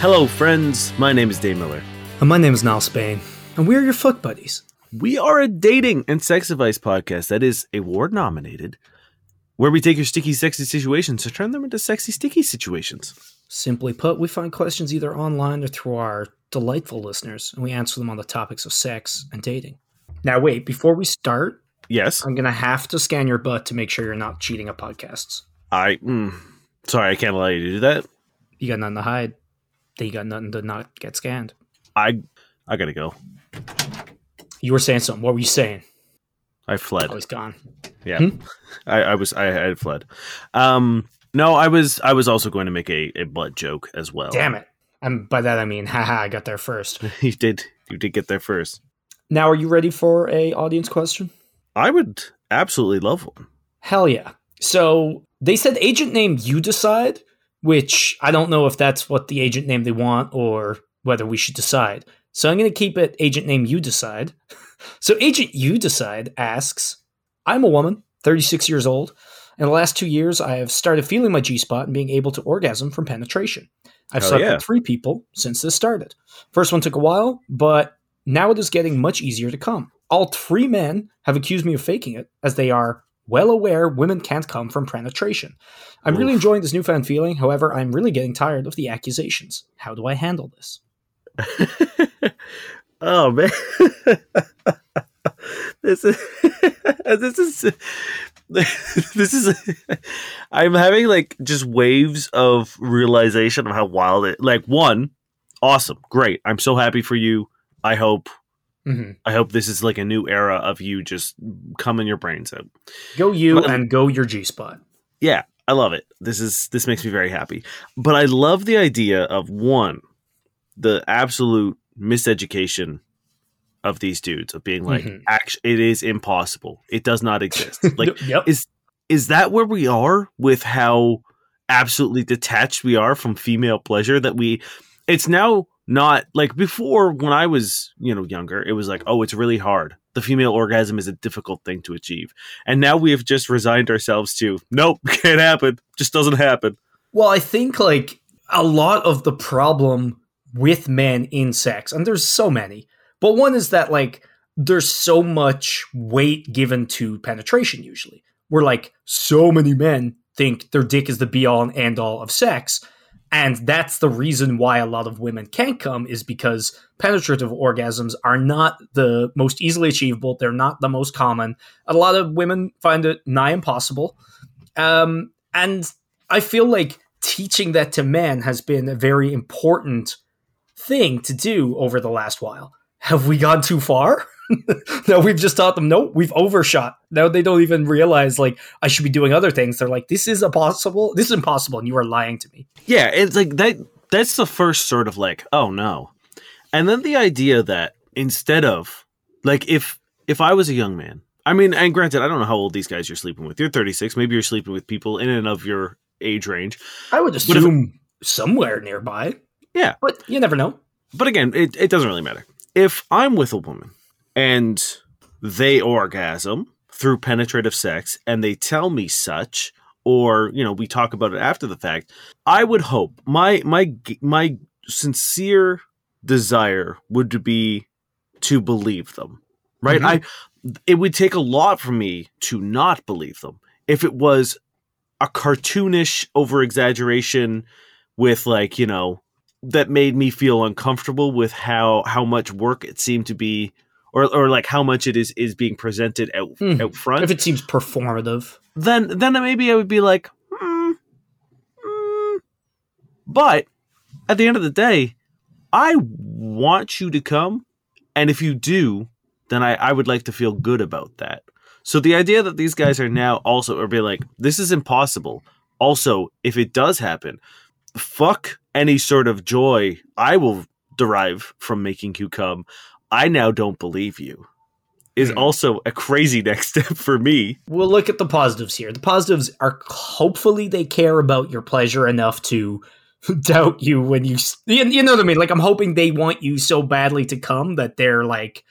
Hello, friends. My name is Dane Miller. And my name is Niall Spain, and we're your fuck buddies. We are a dating and sex advice podcast that is award nominated, where we take your sticky, sexy situations to turn them into sexy, sticky situations. Simply put, we find questions either online or through our delightful listeners, and we answer them on the topics of sex and dating. Now, wait, before we start, Yes, I'm going to have to scan your butt to make sure you're not cheating at podcasts. I. Mm, sorry, I can't allow you to do that. You got nothing to hide. Then you got nothing to not get scanned. I. I gotta go. You were saying something. What were you saying? I fled. I he's gone. Yeah, Hmm? I, I was. I, had fled. Um. No, I was. I was also going to make a, a butt joke as well. Damn it. And by that I mean, haha, I got there first. You did. You did get there first. Now, are you ready for a audience question? I would absolutely love one. Hell yeah. So they said agent name you decide, which I don't know if that's what the agent name they want or whether we should decide. So I'm going to keep it agent name you decide. So agent you decide asks, I'm a woman, 36 years old. In the last two years, I have started feeling my G spot and being able to orgasm from penetration. I've Hell slept yeah. with three people since this started. First one took a while, but now it is getting much easier to come. All three men have accused me of faking it, as they are well aware women can't come from penetration. I'm really enjoying this newfound feeling, however, I'm really getting tired of the accusations. How do I handle this? oh man, this is this is this is. I'm having like just waves of realization of how wild it. Like one, awesome, great. I'm so happy for you. I hope. hmm I hope this is like a new era of you just coming your brains out. Go you Well- and go your G spot. yeah i love it this is this makes me very happy but i love the idea of one the absolute miseducation of these dudes of being like Mhm. act- it is impossible. It does not exist. Like yep. is is that where we are with how absolutely detached we are from female pleasure that we it's now not like before when i was you know younger it was like oh it's really hard. The female orgasm is a difficult thing to achieve. And now we have just resigned ourselves to nope can't happen. Just doesn't happen. Well, I think like a lot of the problem with men in sex, and there's so many, but one is that like there's so much weight given to penetration usually. Where like so many men think their dick is the be all and end all of sex. And that's the reason why a lot of women can't come is because penetrative orgasms are not the most easily achievable. They're not the most common. A lot of women find it nigh impossible. Um, and I feel like teaching that to men has been a very important thing to do over the last while. Have we gone too far? no, we've just taught them, no, we've overshot. Now they don't even realize, like, I should be doing other things. They're like, this is impossible. This is impossible, and you are lying to me. yeah it's like that that's the first sort of like oh no and then the idea that instead of like if if i was a young man i mean and granted i don't know how old these guys you're sleeping with you're 36 maybe you're sleeping with people in and of your age range I would if assume somewhere nearby. Yeah. But you never know. but again, it, it doesn't really matter. If I'm with a woman and they orgasm through penetrative sex and they tell me such, or you know, we talk about it after the fact, I would hope my my my sincere desire would be to believe them. Right? Mhm. I it would take a lot for me to not believe them. If it was a cartoonish over exaggeration with like, you know, that made me feel uncomfortable with how how much work it seemed to be or or like how much it is is being presented out Mhm. out front If it seems performative. then then maybe I would be like, hmm, hmm. but at the end of the day, I want you to come, and if you do, then I, I would like to feel good about that. So the idea that these guys are now also are being like, this is impossible. Also, if it does happen, fuck any sort of joy I will derive from making you come. I now don't believe you. is Hmm. also a crazy next step for me. We'll look at the positives here. The positives are hopefully they care about your pleasure enough to doubt you when you you you know what I mean. Like I'm hoping they want you so badly to come that they're like,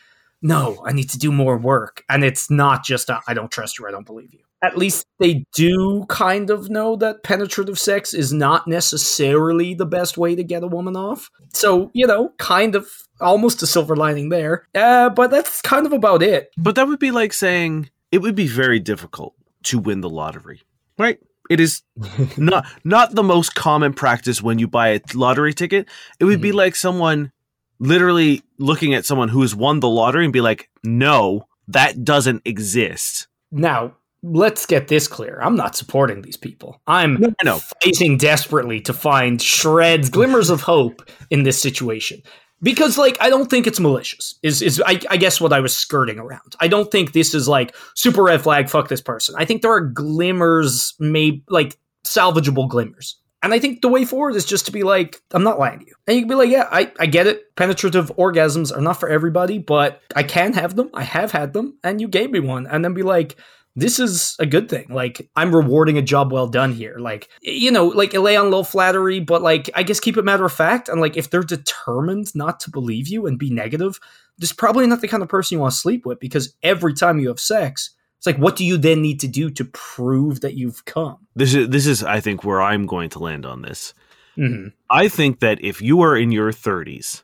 no, I need to do more work, and it's not just I I don't trust you, I don't believe you. At least they do kind of know that penetrative sex is not necessarily the best way to get a woman off. So you know, kind of almost a silver lining there. Uh, but that's kind of about it. But that would be like saying it would be very difficult to win the lottery, right? It is not not the most common practice when you buy a lottery ticket. It would be Mhm. like someone literally looking at someone who has won the lottery and be like, "No, that doesn't exist." Now, let's get this clear. I'm not supporting these people. I'm I know. fighting desperately to find shreds, glimmers of hope in this situation. Because, like, I don't think it's malicious. Is is I, I guess what I was skirting around. I don't think this is like super red flag. Fuck this person. I think there are glimmers, maybe like salvageable glimmers. And I think the way forward is just to be like, I'm not lying to you. And you can be like, yeah, I, I get it. Penetrative orgasms are not for everybody, but I can have them. I have had them, and you gave me one. And then be like, this is a good thing. Like, I'm rewarding a job well done here. Like, you know, like lay on low flattery, but like, I guess keep it matter of fact. And like, if they're determined not to believe you and be negative, this is probably not the kind of person you want to sleep with because every time you have sex, it's like, what do you then need to do to prove that you've come? This is this is I think where I'm going to land on this. Mm-hmm. I think that if you are in your 30s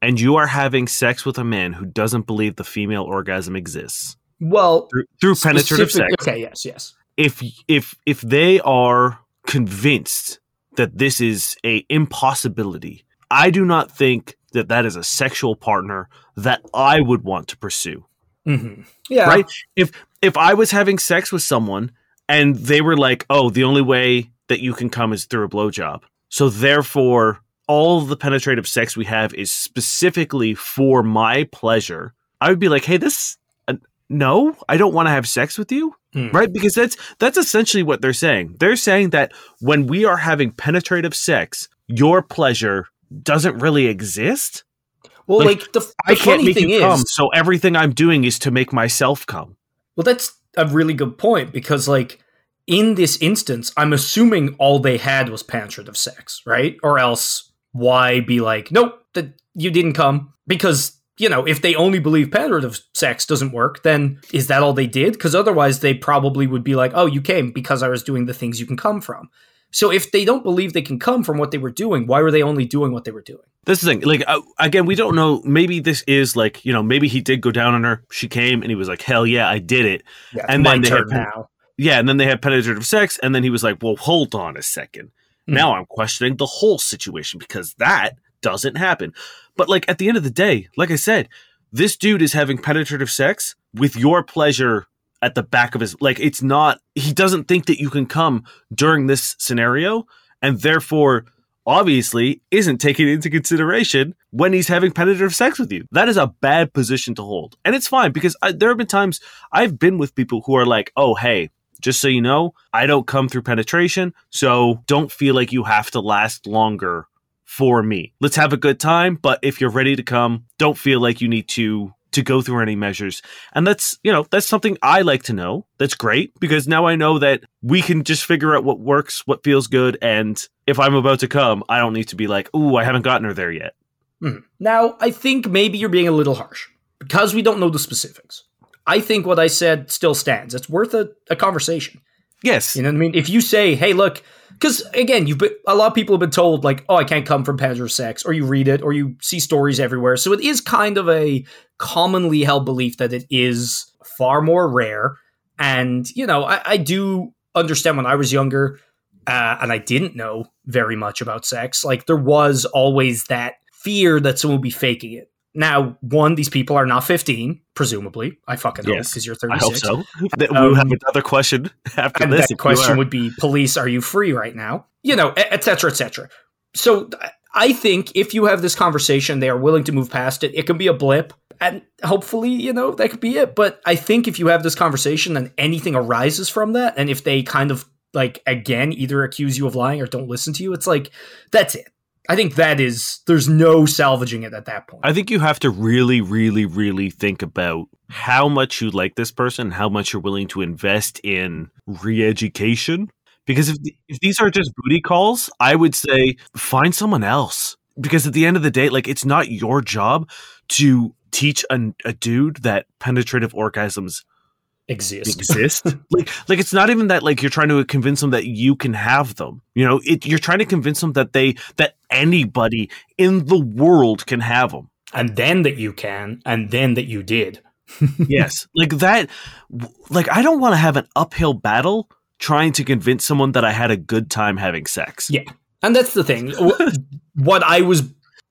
and you are having sex with a man who doesn't believe the female orgasm exists Well, through, through penetrative sex, Okay, yes, yes. if if if they are convinced that this is a impossibility, I do not think that that is a sexual partner that I would want to pursue. hmm Yeah. Right? If if I was having sex with someone and they were like, "Oh, the only way that you can come is through a blowjob," so therefore all the penetrative sex we have is specifically for my pleasure, I would be like, "Hey, this." No, I don't want to have sex with you Hmm. right because that's that's essentially what they're saying they're saying that when we are having penetrative sex your pleasure doesn't really exist Well, Like, like, the, the i can't funny make thing you is, come so everything i'm doing is to make myself come well, that's a really good point because, like, in this instance, I'm assuming all they had was penetrative sex, right? Or else, why be like, nope, that you didn't come? Because you know, if they only believe penetrative sex doesn't work, then is that all they did? Because otherwise, they probably would be like, oh, you came because I was doing the things you can come from. So if they don't believe they can come from what they were doing, why were they only doing what they were doing? this is the thing like uh, again we don't know maybe this is like you know maybe he did go down on her she came and he was like hell yeah i did it Yeah, And then they had- now. yeah and then they had penetrative sex and then he was like well hold on a 2nd Mhm. now i'm questioning the whole situation because that doesn't happen but like at the end of the day like i said this dude is having penetrative sex with your pleasure at the back of his like it's not he doesn't think that you can come during this scenario and therefore obviously isn't taking into consideration when he's having penetrative sex with you. That is a bad position to hold. And it's fine because I, there have been times i've been with people who are like oh hey just so you know i don't come through penetration so don't feel like you have to last longer for me let's have a good time but if you're ready to come don't feel like you need to to go through any measures and that's you know that's something i like to know that's great because now i know that we can just figure out what works what feels good and if i'm about to come i don't need to be like ooh i haven't gotten her there yet Mhm. Now, I think maybe you're being a little harsh because we don't know the specifics. I think what I said still stands. It's worth a, a conversation. yes You know what I mean? If you say, "Hey, look," because again, you've been a lot of people have been told like, "Oh, I can't come from penetrative sex," or you read it, or you see stories everywhere. So it is kind of a commonly held belief that it is far more rare. And you know, I, I do understand when I was younger uh, and I didn't know very much about sex. Like there was always that fear that someone would be faking it. Now, one, these people are not 15, presumably. I fucking hope Yes. because you're i hope so. That we'll have Um, another question after and this that question would be police are you free right now? You know et cetera et cetera. So i think if you have this conversation they are willing to move past it it can be a blip and hopefully you know that could be it. But i think if you have this conversation and anything arises from that and if they kind of like again either accuse you of lying or don't listen to you it's like that's it I think that is there's no salvaging it at that point. I think you have to really, really, really think about how much you like this person, how much you're willing to invest in re-education. Because if if these are just booty calls, I would say find someone else. Because at the end of the day, like it's not your job to teach a, a dude that penetrative orgasms Exist. exist. like like it's not even that like you're trying to convince them that you can have them. You know, it, you're trying to convince them that they that anybody in the world can have them. and then that you can, and then that you did. yes like that like i don't want to have an uphill battle trying to convince someone that i had a good time having sex Yeah. And that's the thing. What I was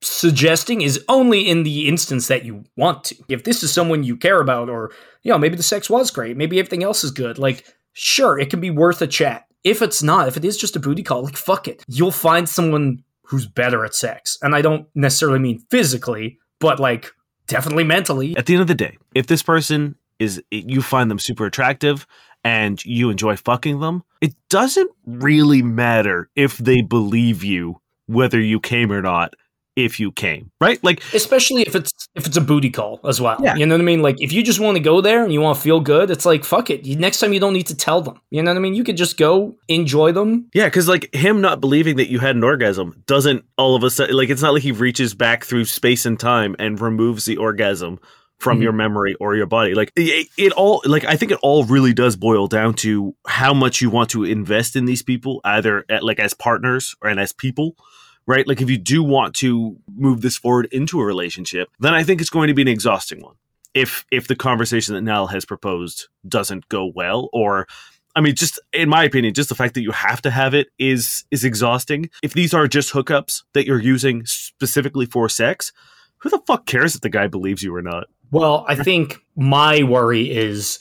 suggesting is only in the instance that you want to. If this is someone you care about, or, you know, maybe the sex was great, maybe everything else is good, like, sure, it can be worth a chat. If it's not, if it is just a booty call, like, fuck it. You'll find someone who's better at sex. And I don't necessarily mean physically, but, like, definitely mentally. at the end of the day if this person is you find them super attractive and you enjoy fucking them it doesn't really matter if they believe you whether you came or not if you came right like especially if it's if it's a booty call as well. Yeah. You know what I mean? Like if you just want to go there and you want to feel good, it's like fuck it. Next time you don't need to tell them. You know what I mean? You could just go enjoy them. Yeah, because like him not believing that you had an orgasm doesn't all of a sudden like it's not like he reaches back through space and time and removes the orgasm from Mhm. your memory or your body. Like it, it all like I think it all really does boil down to how much you want to invest in these people, either at, like as partners or and as people. Right, like if you do want to move this forward into a relationship, then I think it's going to be an exhausting one. If if the conversation that Niall has proposed doesn't go well, or I mean, just in my opinion, just the fact that you have to have it is is exhausting. If these are just hookups that you're using specifically for sex, who the fuck cares if the guy believes you or not? Well, I think my worry is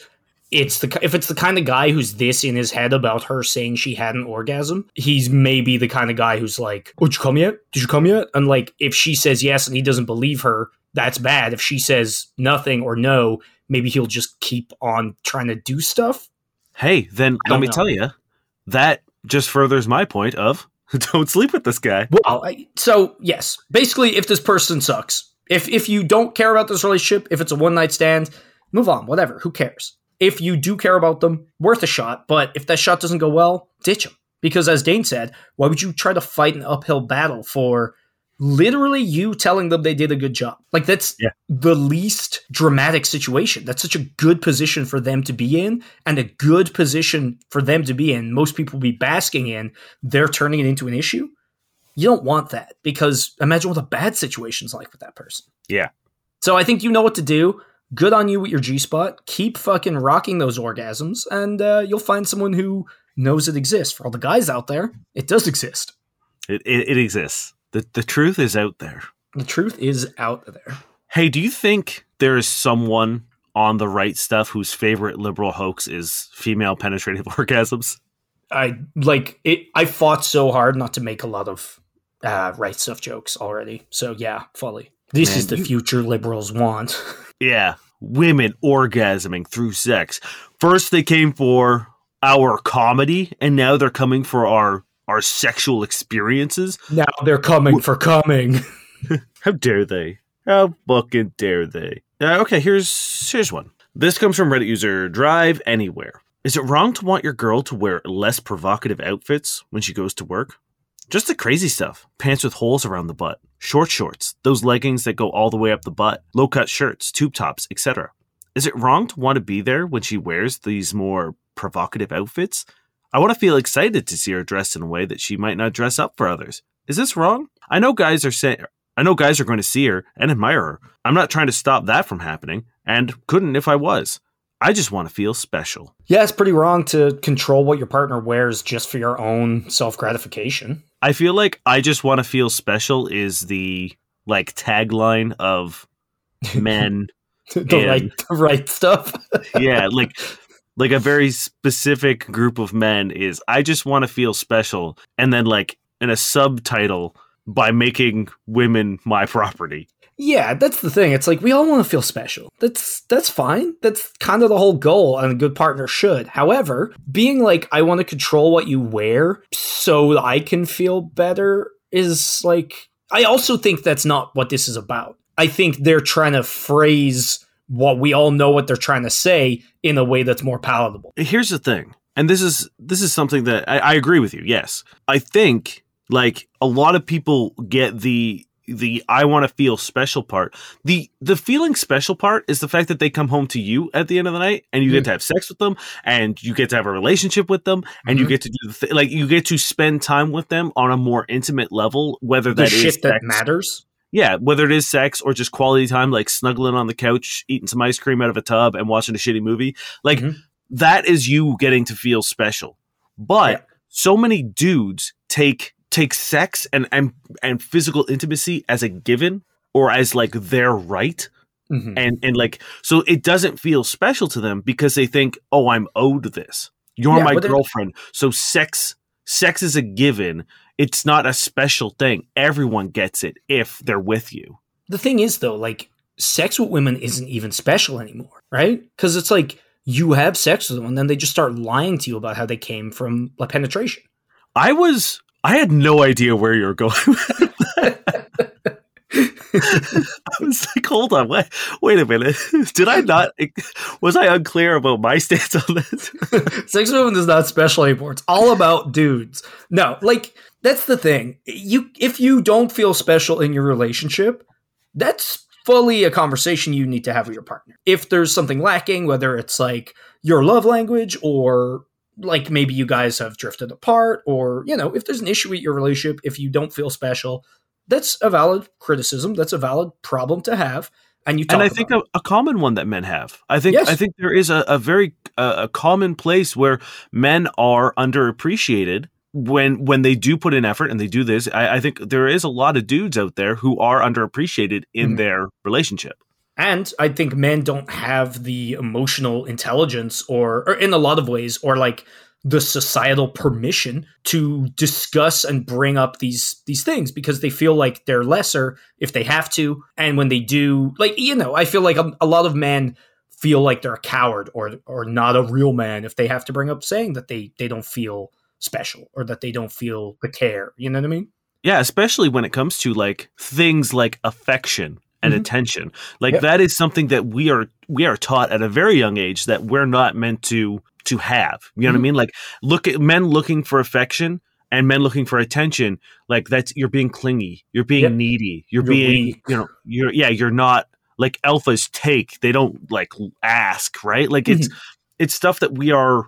it's the if it's the kind of guy who's this in his head about her saying she had an orgasm, he's maybe the kind of guy who's like, "Oh, did you come yet? Did you come yet?" And like, if she says yes and he doesn't believe her, that's bad. If she says nothing or no, maybe he'll just keep on trying to do stuff. Hey, then let me know. tell you, that just furthers my point of don't sleep with this guy. Well, I, so yes, basically, if this person sucks, if if you don't care about this relationship, if it's a one night stand, move on. Whatever, who cares? If you do care about them, worth a shot. But if that shot doesn't go well, ditch them. Because as Dane said, why would you try to fight an uphill battle for literally you telling them they did a good job? Like that's Yeah. the least dramatic situation. That's such a good position for them to be in, and a good position for them to be in. Most people be basking in. They're turning it into an issue. You don't want that because imagine what a bad situation's like with that person. Yeah. So I think you know what to do. Good on you with your G spot. Keep fucking rocking those orgasms, and uh, you'll find someone who knows it exists. For all the guys out there, it does exist. It, it, it exists. The, the truth is out there. The truth is out there. Hey, do you think there is someone on the right stuff whose favorite liberal hoax is female penetrative orgasms? I like it. I fought so hard not to make a lot of uh, right stuff jokes already. So yeah, fully. This Man, is the you- future liberals want. Yeah, women orgasming through sex. First they came for our comedy and now they're coming for our our sexual experiences. now they're coming for coming. How dare they? How fucking dare they? Uh, okay, here's here's one. This comes from Reddit user Drive Anywhere. Is it wrong to want your girl to wear less provocative outfits when she goes to work? Just the crazy stuff. Pants with holes around the butt, short shorts, those leggings that go all the way up the butt, low cut shirts, tube tops, etc. Is it wrong to want to be there when she wears these more provocative outfits? I want to feel excited to see her dressed in a way that she might not dress up for others. Is this wrong? I know guys are saying I know guys are going to see her and admire her. I'm not trying to stop that from happening, and couldn't if I was. I just want to feel special. yeah, it's pretty wrong to control what your partner wears just for your own self gratification. I feel like I just want to feel special is the like tagline of men. the And- right, the right stuff. yeah, like like a very specific group of men is I just want to feel special and then like in a subtitle by making women my property. Yeah, that's the thing. It's like we all want to feel special. That's that's fine. That's kind of the whole goal, and a good partner should. However, being like I want to control what you wear so I can feel better is like I also think that's not what this is about. I think they're trying to phrase what we all know what they're trying to say in a way that's more palatable. Here's the thing, and this is this is something that I, I agree with you. Yes, I think like a lot of people get the the I want to feel special part. The the feeling special part is the fact that they come home to you at the end of the night and you get Mm. to have sex with them and you get to have a relationship with them and you Mhm. get to do the th- like you get to spend time with them on a more intimate level whether The that is shit that matters. Yeah, whether it is sex or just quality time like snuggling on the couch, eating some ice cream out of a tub and watching a shitty movie. Like Mhm. that is you getting to feel special. But Yeah. so many dudes take take sex and and and physical intimacy as a given or as like their right Mhm. and and like so it doesn't feel special to them because they think oh i'm owed this you're Yeah, my girlfriend so sex sex is a given it's not a special thing everyone gets it if they're with you The thing is, though, like sex with women isn't even special anymore, right? Because it's like you have sex with them and then they just start lying to you about how they came from like penetration. i was i had no idea where you were going I was like, hold on, wait, wait a minute. Did I not? Was I unclear about my stance on this? Sex women is not special anymore. It's all about dudes. No, like that's the thing. You if you don't feel special in your relationship, that's fully a conversation you need to have with your partner. If there's something lacking, whether it's like your love language or like maybe you guys have drifted apart or you know, if there's an issue with your relationship if you don't feel special, that's a valid criticism, that's a valid problem to have and you talk and I think a, a common one that men have. I think Yes. I think there is a, a very uh, a common place where men are underappreciated when when they do put in effort and they do this. I, I think there is a lot of dudes out there who are underappreciated in Mhm. their relationship. And I think men don't have the emotional intelligence or, or in a lot of ways, or like the societal permission to discuss and bring up these these things because they feel like they're lesser if they have to. And when they do, like, you know, I feel like a, a lot of men feel like they're a coward or or not a real man if they have to bring up saying that they they don't feel special or that they don't feel the care. You know what I mean? Yeah, especially when it comes to like things like affection and Mhm. attention. Like Yep. that is something that we are we are taught at a very young age that we're not meant to to have. You know what I Mhm. mean? Like look at men looking for affection and men looking for attention. Like that's you're being clingy, you're being Yep. needy, you're, You're being weak. you know you're yeah you're not like alphas take they don't like ask right like it's it's stuff that we are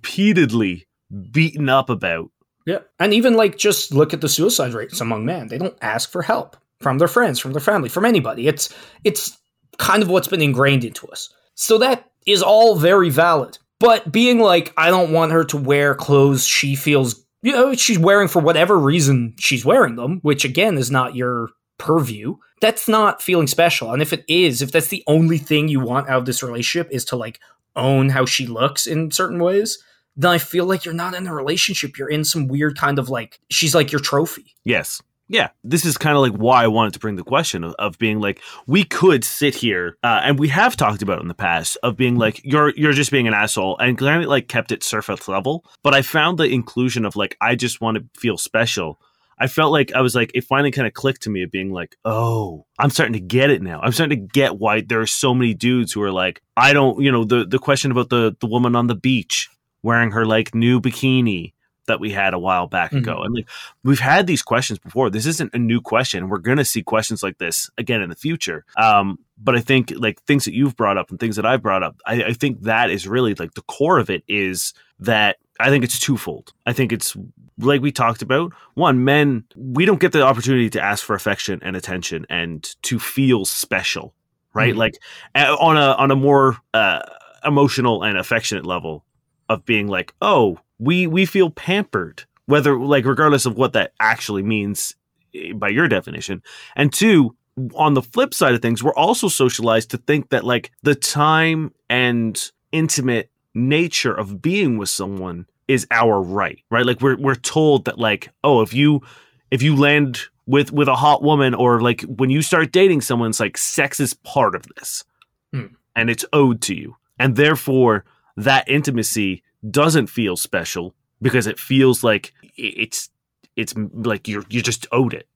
repeatedly beaten up about Yeah. And even like just look at the suicide rates among men. They don't ask for help from their friends, from their family, from anybody. It's it's kind of what's been ingrained into us. So that is all very valid. But being like, I don't want her to wear clothes she feels you know, she's wearing for whatever reason she's wearing them, which again is not your purview. That's not feeling special. And if it is, if that's the only thing you want out of this relationship is to like own how she looks in certain ways, then I feel like you're not in a relationship. You're in some weird kind of like she's like your trophy. Yes. Yeah. This is kind of like why I wanted to bring the question of, of being like, we could sit here, uh, and we have talked about it in the past of being like, you're you're just being an asshole, and of like kept it surface level. But I found the inclusion of like, I just want to feel special. I felt like I was like, it finally kind of clicked to me of being like, oh, I'm starting to get it now. I'm starting to get why there are so many dudes who are like, I don't, you know, the the question about the the woman on the beach wearing her like new bikini that we had a while back Mhm. ago. And like we've had these questions before. This isn't a new question. We're going to see questions like this again in the future. Um, but I think like things that you've brought up and things that I've brought up, I, I think that is really like the core of it is that I think it's twofold. I think it's like we talked about. One, men, we don't get the opportunity to ask for affection and attention and to feel special, right? Mhm. Like on a on a more uh, emotional and affectionate level of being like, oh, we we feel pampered, whether like regardless of what that actually means eh, by your definition. And two, on the flip side of things, we're also socialized to think that like the time and intimate nature of being with someone is our right, right? Like we're we're told that like, oh, if you if you land with with a hot woman or like when you start dating someone, it's like sex is part of this. Hmm. And it's owed to you. And therefore that intimacy doesn't feel special because it feels like it's it's like you're you just owed it.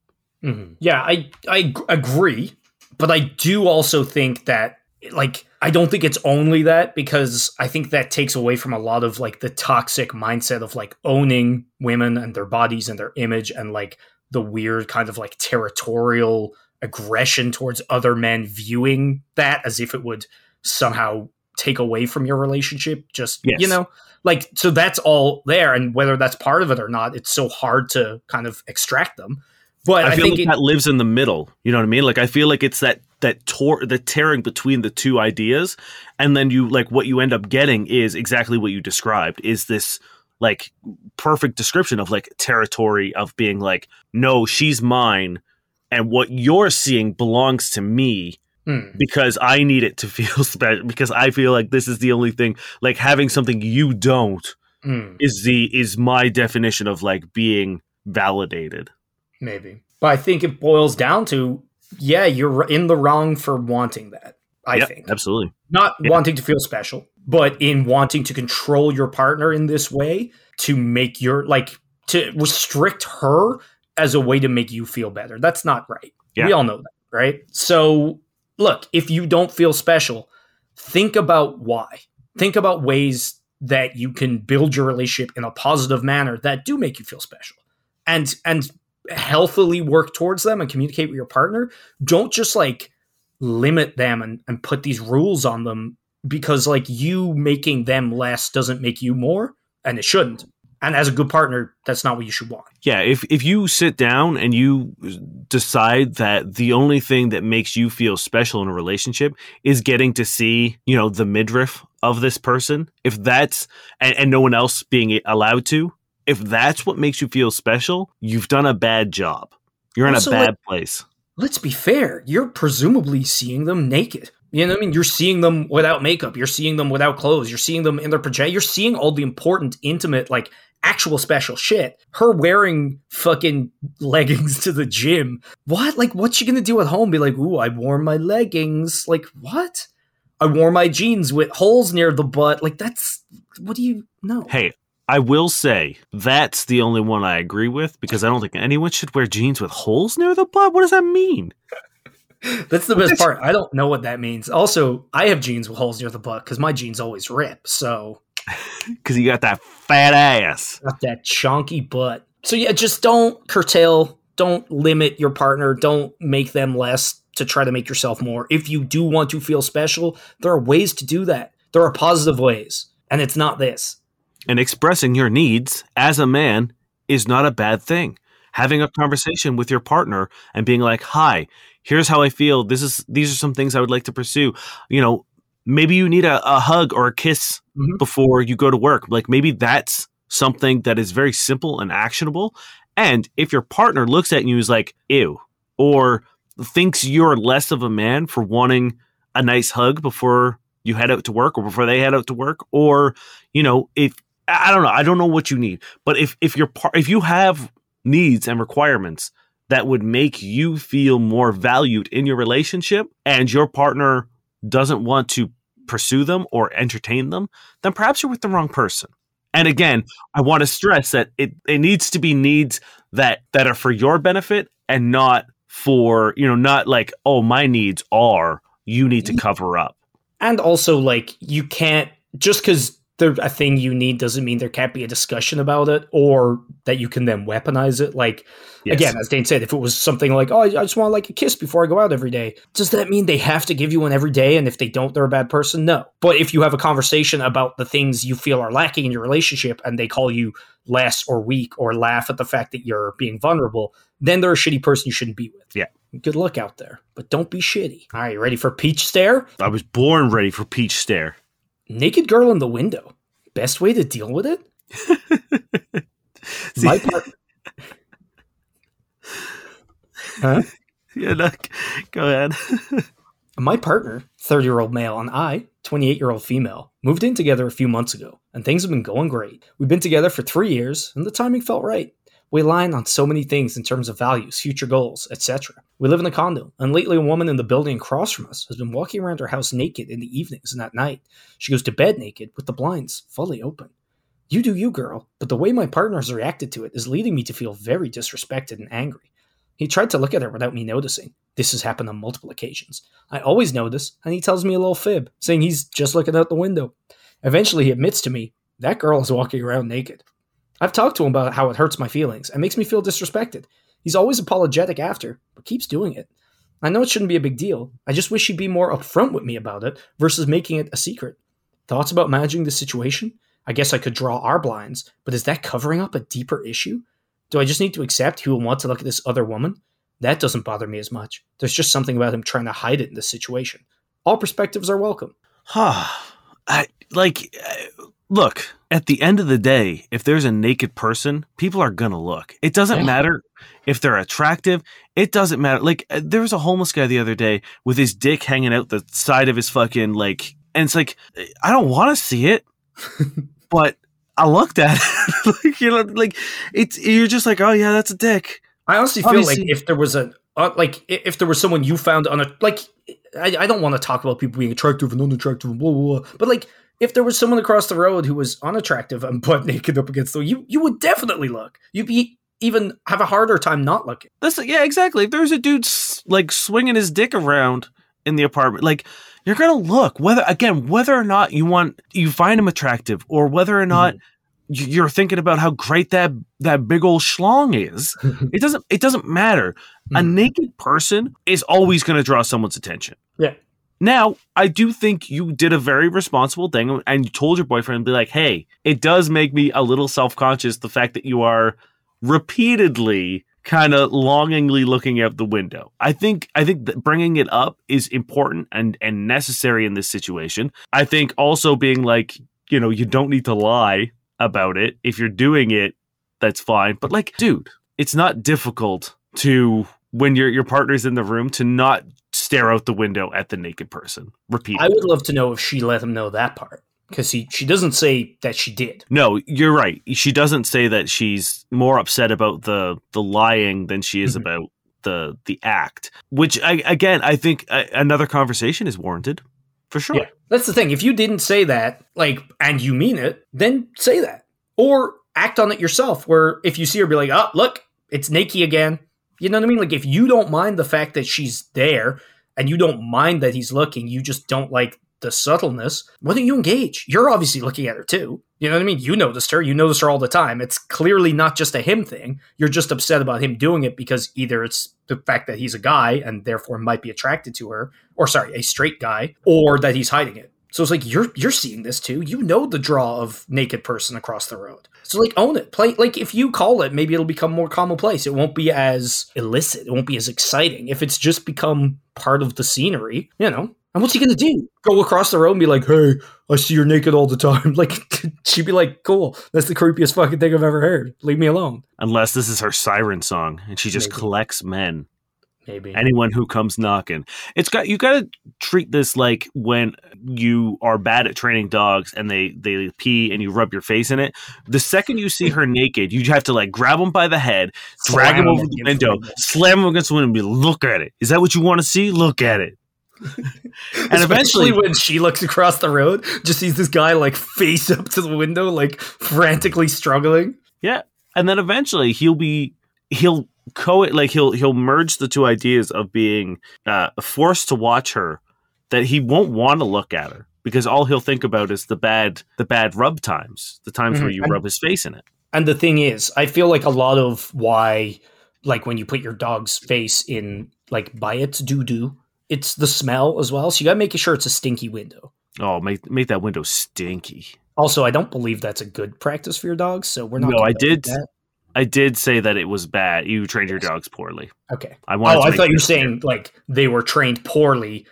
Mhm. Yeah, I agree, but I do also think that like I don't think it's only that because I think that takes away from a lot of like the toxic mindset of like owning women and their bodies and their image and like the weird kind of like territorial aggression towards other men viewing that as if it would somehow take away from your relationship just Yes. you know like so that's all there and whether that's part of it or not it's so hard to kind of extract them but I, i, feel think like it, that lives in the middle. You know what I mean? Like I feel like it's that that tor- the tearing between the two ideas, and then you like what you end up getting is exactly what you described. Is this like perfect description of like territory of being like, no, she's mine, and what you're seeing belongs to me Hmm. because I need it to feel special. Because I feel like this is the only thing. Like having something you don't Hmm. is the is my definition of like being validated. maybe. But I think it boils down to yeah, you're in the wrong for wanting that. I Yep, think absolutely. not Yeah. wanting to feel special, but in wanting to control your partner in this way to make your like to restrict her as a way to make you feel better. That's not right. Yeah. We all know that, right? So, look, if you don't feel special, think about why. Think about ways that you can build your relationship in a positive manner that do make you feel special. And and healthily work towards them and communicate with your partner. Don't just like limit them and, and put these rules on them because like you making them less doesn't make you more and it shouldn't. And as a good partner, that's not what you should want. Yeah, if if you sit down and you decide that the only thing that makes you feel special in a relationship is getting to see, you know, the midriff of this person, if that's and, and no one else being allowed to, if that's what makes you feel special, you've done a bad job. You're in a bad place. Let's be fair. You're presumably seeing them naked. You know what I mean? You're seeing them without makeup. You're seeing them without clothes. You're seeing them in their pajamas. You're seeing all the important, intimate, like actual special shit. Her wearing fucking leggings to the gym. What? Like, what's she gonna do at home? Be like, ooh, I wore my leggings. Like, what? I wore my jeans with holes near the butt. Like, that's what do you know? Hey, I will say that's the only one I agree with because I don't think anyone should wear jeans with holes near the butt. What does that mean? That's the best part. I don't know what that means. Also, I have jeans with holes near the butt because my jeans always rip. So Because you got that fat ass. got that chunky butt. So yeah, just don't curtail, don't limit your partner, don't make them less to try to make yourself more. If you do want to feel special, there are ways to do that. There are positive ways, and it's not this. And expressing your needs as a man is not a bad thing. Having a conversation with your partner and being like, "Hi, here's how I feel. This is these are some things I would like to pursue." You know, maybe you need a, a hug or a kiss Mhm. before you go to work. Like maybe that's something that is very simple and actionable. And if your partner looks at you and is like, "Ew," or thinks you're less of a man for wanting a nice hug before you head out to work or before they head out to work, or you know, if I I don't know. I don't know what you need, but if if you're par- if you have needs and requirements that would make you feel more valued in your relationship, and your partner doesn't want to pursue them or entertain them, then perhaps you're with the wrong person. And again, I want to stress that it it needs to be needs that that are for your benefit and not for you know not like oh my needs are you need to mm-hmm. cover up. And also, like, you can't just because they're a thing you need doesn't mean there can't be a discussion about it or that you can then weaponize it. Like, Yes. again, as Dane said, if it was something like, oh, I just want like a kiss before I go out every day, does that mean they have to give you one every day? And if they don't, they're a bad person? No. But if you have a conversation about the things you feel are lacking in your relationship and they call you less or weak or laugh at the fact that you're being vulnerable, then they're a shitty person you shouldn't be with. Yeah. Good luck out there, but don't be shitty. All right, you ready for Peach Stare? I was born ready for peach stare. Naked girl in the window. Best way to deal with it? See- My part. huh? Yeah, no, go ahead. My partner, 30 year old male, and I, 28 year old female, moved in together a few months ago, and things have been going great. We've been together for three years, and the timing felt right. We align on so many things in terms of values, future goals, etc. We live in a condo, and lately a woman in the building across from us has been walking around her house naked in the evenings and at night. She goes to bed naked with the blinds fully open. You do you, girl, but the way my partner has reacted to it is leading me to feel very disrespected and angry. He tried to look at her without me noticing. This has happened on multiple occasions. I always notice, and he tells me a little fib, saying he's just looking out the window. Eventually, he admits to me that girl is walking around naked. I've talked to him about how it hurts my feelings and makes me feel disrespected. He's always apologetic after, but keeps doing it. I know it shouldn't be a big deal. I just wish he'd be more upfront with me about it versus making it a secret. Thoughts about managing the situation? I guess I could draw our blinds, but is that covering up a deeper issue? Do I just need to accept he will want to look at this other woman? That doesn't bother me as much. There's just something about him trying to hide it in this situation. All perspectives are welcome. Huh. I like look, at the end of the day, if there's a naked person, people are going to look. It doesn't Yeah. matter if they're attractive. It doesn't matter. Like uh, there was a homeless guy the other day with his dick hanging out the side of his fucking like and it's like I don't want to see it, but I looked at it. like, you know, like it's you're just like, "Oh yeah, that's a dick." I honestly feel Obviously- like if there was a uh, like if there was someone you found on a like I, I don't want to talk about people being attractive and unattractive and blah blah blah, but like if there was someone across the road who was unattractive and butt naked up against the you you would definitely look. You'd be even have a harder time not looking. That's yeah, exactly. If there's a dude like swinging his dick around in the apartment, like you're gonna look whether again whether or not you want you find him attractive or whether or not y- you're thinking about how great that that big old schlong is. it doesn't it doesn't matter. A Mhm. naked person is always gonna draw someone's attention. Yeah. Now, I do think you did a very responsible thing and you told your boyfriend, be like, hey, it does make me a little self conscious the fact that you are repeatedly kind of longingly looking out the window. I think I think that bringing it up is important and and necessary in this situation. I think also being like, you know, you don't need to lie about it. If you're doing it, that's fine. But like, dude, it's not difficult to when your your partner's in the room to not stare out the window at the naked person repeatedly. I would love to know if she let him know that part because she she doesn't say that she did. No, you're right. She doesn't say that she's more upset about the the lying than she is Mhm. about the the act. Which I, again, I think uh, another conversation is warranted for sure. Yeah, that's the thing. If you didn't say that, like, and you mean it, then say that or act on it yourself. Where if you see her, be like, "Oh, look, it's Nikki again." You know what I mean? Like, if you don't mind the fact that she's there and you don't mind that he's looking, you just don't like the subtleness. Why don't you engage? You're obviously looking at her too. You know what I mean? You noticed her. You notice her all the time. It's clearly not just a him thing. You're just upset about him doing it because either it's the fact that he's a guy and therefore might be attracted to her, or sorry, a straight guy, or that he's hiding it. So it's like you're you're seeing this too. You know the draw of naked person across the road. So like own it. Play like if you call it, maybe it'll become more commonplace. It won't be as illicit. It won't be as exciting. If it's just become part of the scenery, you know. And what's he gonna do? Go across the road and be like, "Hey, I see you're naked all the time." Like she'd be like, "Cool, that's the creepiest fucking thing I've ever heard. Leave me alone." Unless this is her siren song and she just Maybe. collects men. Maybe. Anyone who comes knocking. It's got you gotta treat this like when you are bad at training dogs and they they pee and you rub your face in it. The second you see her naked, you have to like grab them by the head, drag Slam him over the against the window, window. slam him against the window, and be look at it. Is that what you want to see? Look at it. and eventually, when she looks across the road, just sees this guy like face up to the window, like frantically struggling. yeah, and then eventually he'll be he'll co like he'll he'll merge the two ideas of being uh, forced to watch her that he won't want to look at her because all he'll think about is the bad the bad rub times, the times where Mhm. you And- rub his face in it. And the thing is, I feel like a lot of why, like when you put your dog's face in, like by its doo doo, it's the smell as well. So you gotta make sure it's a stinky window. Oh, make make that window stinky. Also, I don't believe that's a good practice for your dogs, so we're not. No, I did- That. I did say that it was bad. You trained your dogs poorly. Okay. I wanted. Oh, I thought you were saying like they were trained poorly,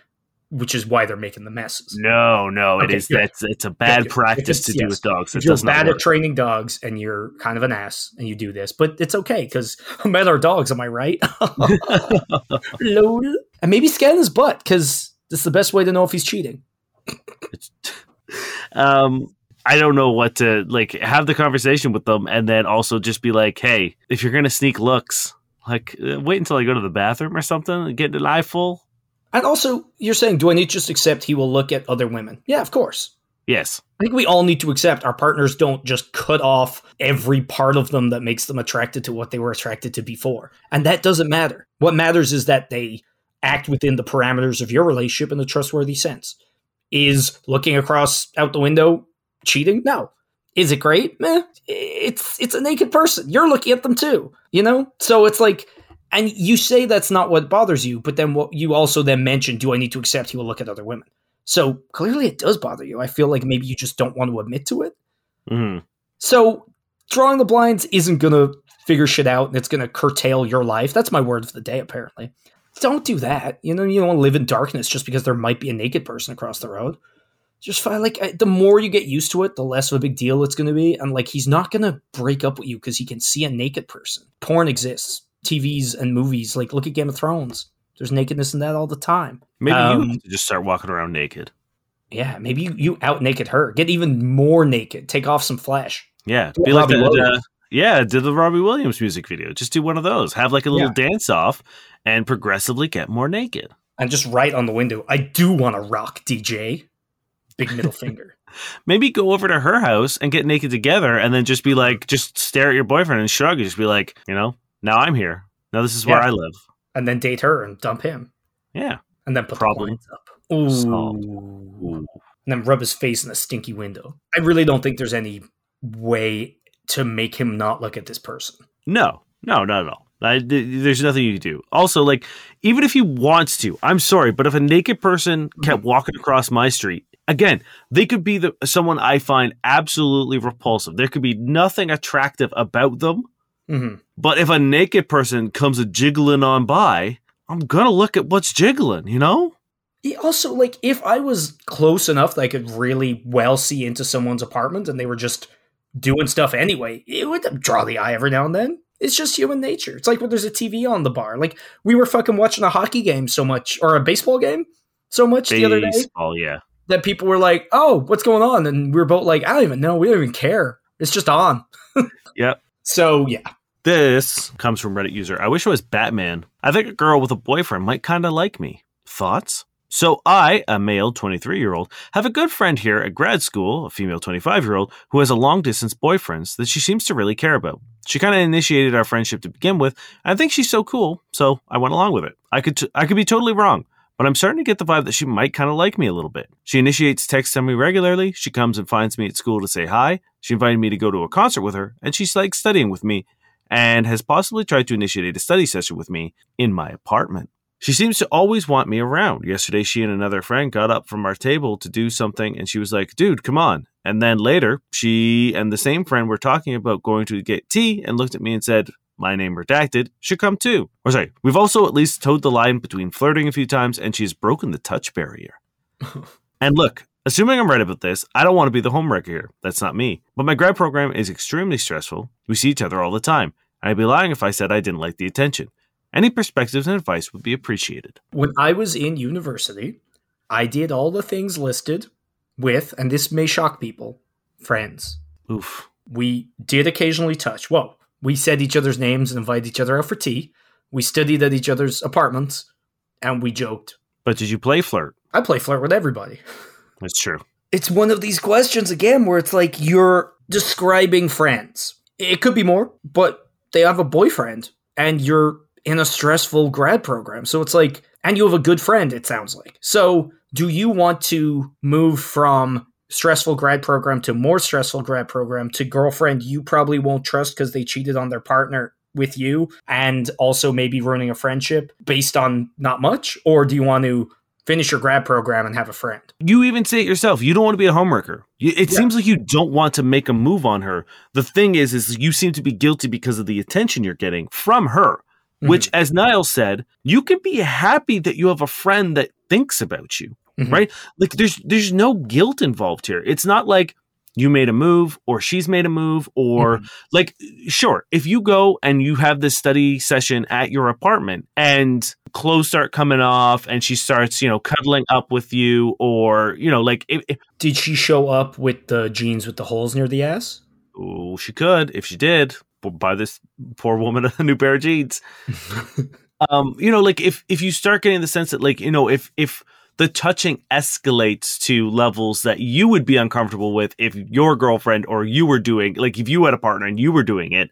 which is why they're making the messes. No, no, it Okay, is good. that's it's a bad good. Practice it's- to do yes. with dogs. It you're does bad at training dogs and you're kind of an ass and you do this, but it's okay because men are dogs. Am I right? Lol. And maybe scan his butt because this is the best way to know if he's cheating. Um I don't know what to like have the conversation with them and then also just be like, "Hey, if you're going to sneak looks, like uh, wait until I go to the bathroom or something, and get an eye full." And also, you're saying, do I need to just accept he will look at other women? Yeah, of course. Yes. I think we all need to accept our partners don't just cut off every part of them that makes them attracted to what they were attracted to before. And that doesn't matter. What matters is that they act within the parameters of your relationship in a trustworthy sense. Is looking across out the window cheating? No. Is it great? Meh. It's it's a naked person. You're looking at them too. You know? So it's like and you say that's not what bothers you, but then what you also then mention, do I need to accept he will look at other women? So clearly it does bother you. I feel like maybe you just don't want to admit to it. hmm So drawing the blinds isn't going to figure shit out and it's going to curtail your life. That's my word of the day, apparently. Don't do that. You know, you don't want to live in darkness just because there might be a naked person across the road. Just find like I- the more you get used to it, the less of a big deal it's going to be. And like he's not going to break up with you because he can see a naked person. Porn exists, TVs and movies. Like look at Game of Thrones. There's nakedness in that all the time. Maybe Um, you just start walking around naked. Yeah, maybe you, you out naked her. Get even more naked. Take off some flesh. Yeah. Do Be like that. Uh, yeah, did the Robbie Williams music video. Just do one of those. Have like a little dance off and progressively get more naked. And just write on the window, I do want to rock DJ. Big middle finger. Maybe go over to her house and get naked together and then just be like, just stare at your boyfriend and shrug and just be like, you know, now I'm here. Now this is where Yeah. I live. And then date her and dump him. Yeah. And then put Problem the blinds up. Ooh. Solved. And then rub his face in a stinky window. I really don't think there's any way to make him not look at this person. No, no, not at all. I, there's nothing you can do. Also, like, even if he wants to, I'm sorry, but if a naked person kept walking across my street, again, they could be the someone I find absolutely repulsive. There could be nothing attractive about them, hmm but if a naked person comes a jiggling on by, I'm gonna look at what's jiggling. You know? Also, like, if I was close enough that I could really well see into someone's apartment and they were just doing stuff anyway, it would draw the eye every now and then. It's just human nature. It's like when there's a TV on the bar. Like, we were fucking watching a hockey game so much, or a baseball game so much the other day Baseball, yeah. That people were like, oh, what's going on? And we were both like, I don't even know. We don't even care. It's just on. Yep. So, yeah. This comes from Reddit user. I wish it was Batman. I think a girl with a boyfriend might kind of like me. Thoughts? So I, a male 23 year old, have a good friend here at grad school, a female 25 year old, who has a long distance boyfriend that she seems to really care about. She kind of initiated our friendship to begin with. And I think she's so cool, so I went along with it. I could t- I could be totally wrong, but I'm starting to get the vibe that she might kind of like me a little bit. She initiates texts on me regularly. She comes and finds me at school to say hi. She invited me to go to a concert with her, and she's like studying with me and has possibly tried to initiate a study session with me in my apartment. She seems to always want me around. Yesterday, she and another friend got up from our table to do something, and she was like, dude, come on. And then later, she and the same friend were talking about going to get tea and looked at me and said, my name redacted, should come too. Or sorry, we've also at least towed the line between flirting a few times, and she's broken the touch barrier. and look, assuming I'm right about this, I don't want to be the homewrecker here. That's not me. But my grad program is extremely stressful. We see each other all the time. And I'd be lying if I said I didn't like the attention. Any perspectives and advice would be appreciated. When I was in university, I did all the things listed with, and this may shock people, friends. Oof. We did occasionally touch. Whoa. We said each other's names and invited each other out for tea. We studied at each other's apartments and we joked. But did you play flirt? I play flirt with everybody. That's true. It's one of these questions again where it's like you're describing friends. It could be more, but they have a boyfriend and you're in a stressful grad program. So it's like, and you have a good friend, it sounds like. So do you want to move from stressful grad program to more stressful grad program to girlfriend you probably won't trust because they cheated on their partner with you and also maybe ruining a friendship based on not much? Or do you want to finish your grad program and have a friend? You even say it yourself. You don't want to be a homewrecker. It Yeah. seems like you don't want to make a move on her. The thing is, is you seem to be guilty because of the attention you're getting from her. Which, mm-hmm. as Niall said, you can be happy that you have a friend that thinks about you, Mhm. right? Like there's there's no guilt involved here. It's not like you made a move or she's made a move or like sure if you go and you have this study session at your apartment and clothes start coming off and she starts you know cuddling up with you or you know like Did she show up with the jeans with the holes near the ass? oh, she could if she did buy this poor woman a new pair of jeans um you know like if if you start getting the sense that like you know if if the touching escalates to levels that you would be uncomfortable with if your girlfriend or you were doing like if you had a partner and you were doing it,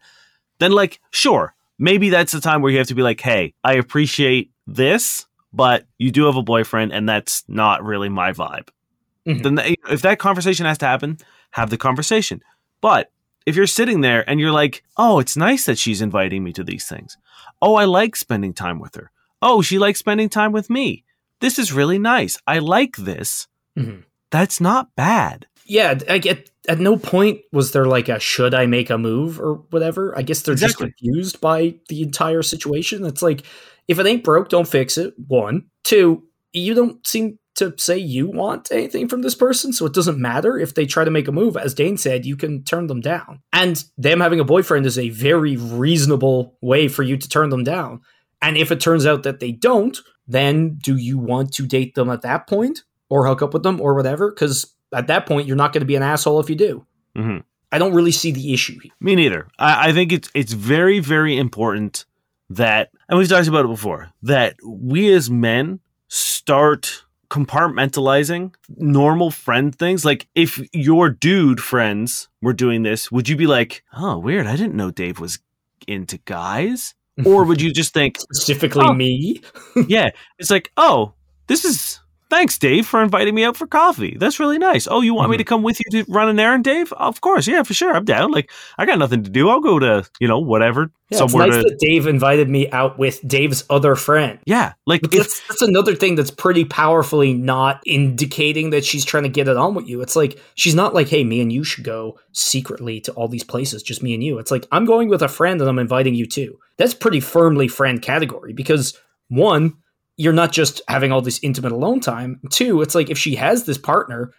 then like sure, maybe that's the time where you have to be like, "Hey, I appreciate this, but you do have a boyfriend and that's not really my vibe." Mhm. Then if that conversation has to happen, have the conversation. But if you're sitting there and you're like, "Oh, it's nice that she's inviting me to these things. Oh, I like spending time with her. Oh, she likes spending time with me. This is really nice. I like this." Mhm. That's not bad. Yeah, I get. At no point was there like a should I make a move or whatever. I guess they're Exactly. just confused by the entire situation. It's like if it ain't broke, don't fix it. One, two. You don't seem to say you want anything from this person, so it doesn't matter if they try to make a move. As Dane said, you can turn them down, and them having a boyfriend is a very reasonable way for you to turn them down. And if it turns out that they don't, then do you want to date them at that point or hook up with them or whatever? Because at that point, you're not going to be an asshole if you do. Mhm. I don't really see the issue here. Me neither. I, I think it's it's very very important that, and we've talked about it before, that we as men start compartmentalizing normal friend things. Like if your dude friends were doing this, would you be like, "Oh, weird. I didn't know Dave was into guys," or would you just think, Specifically, Oh. me. "Yeah, it's like, oh, this is." Thanks, Dave, for inviting me out for coffee. That's really nice. Oh, you want me Mhm. to come with you to run an errand, Dave? Of course, yeah, for sure. I'm down. Like, I got nothing to do. I'll go to, you know, whatever, Yeah, it's nice to. that Dave invited me out with Dave's other friend. yeah, like that's, that's another thing that's pretty powerfully not indicating that she's trying to get it on with you. It's like she's not like, "Hey, me and you should go secretly to all these places, just me and you." It's like I'm going with a friend and I'm inviting you too. That's pretty firmly friend category because one, you're not just having all this intimate alone time. Two, it's like if she has this partner,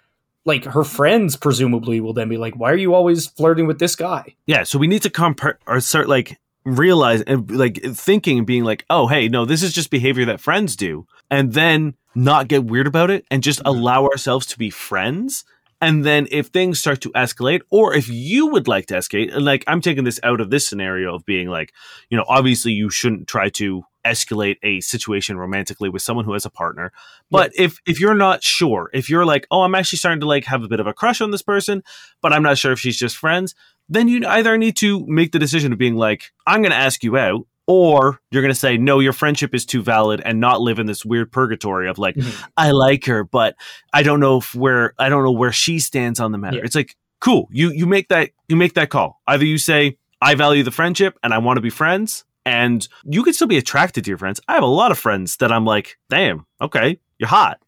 like her friends presumably will then be like, "Why are you always flirting with this guy?" yeah, so we need to compare or start like realize and like thinking and being like, oh, hey, no, this is just behavior that friends do, and then not get weird about it and just mm-hmm. allow ourselves to be friends. And then if things start to escalate, or if you would like to escalate, and like I'm taking this out of this scenario of being like, you know, obviously you shouldn't try to escalate a situation romantically with someone who has a partner. But if if you're not sure, if you're like, oh, I'm actually starting to like have a bit of a crush on this person, but I'm not sure if she's just friends, then you either need to make the decision of being like, I'm going to ask you out, or you're going to say, no, your friendship is too valid and not live in this weird purgatory of like, Mhm. I like her, but I don't know if where I don't know where she stands on the matter. Yeah. It's like, cool, you you make that you make that call. Either you say, I value the friendship and I want to be friends, and you could still be attracted to your friends. I have a lot of friends that I'm like, damn, okay, you're hot.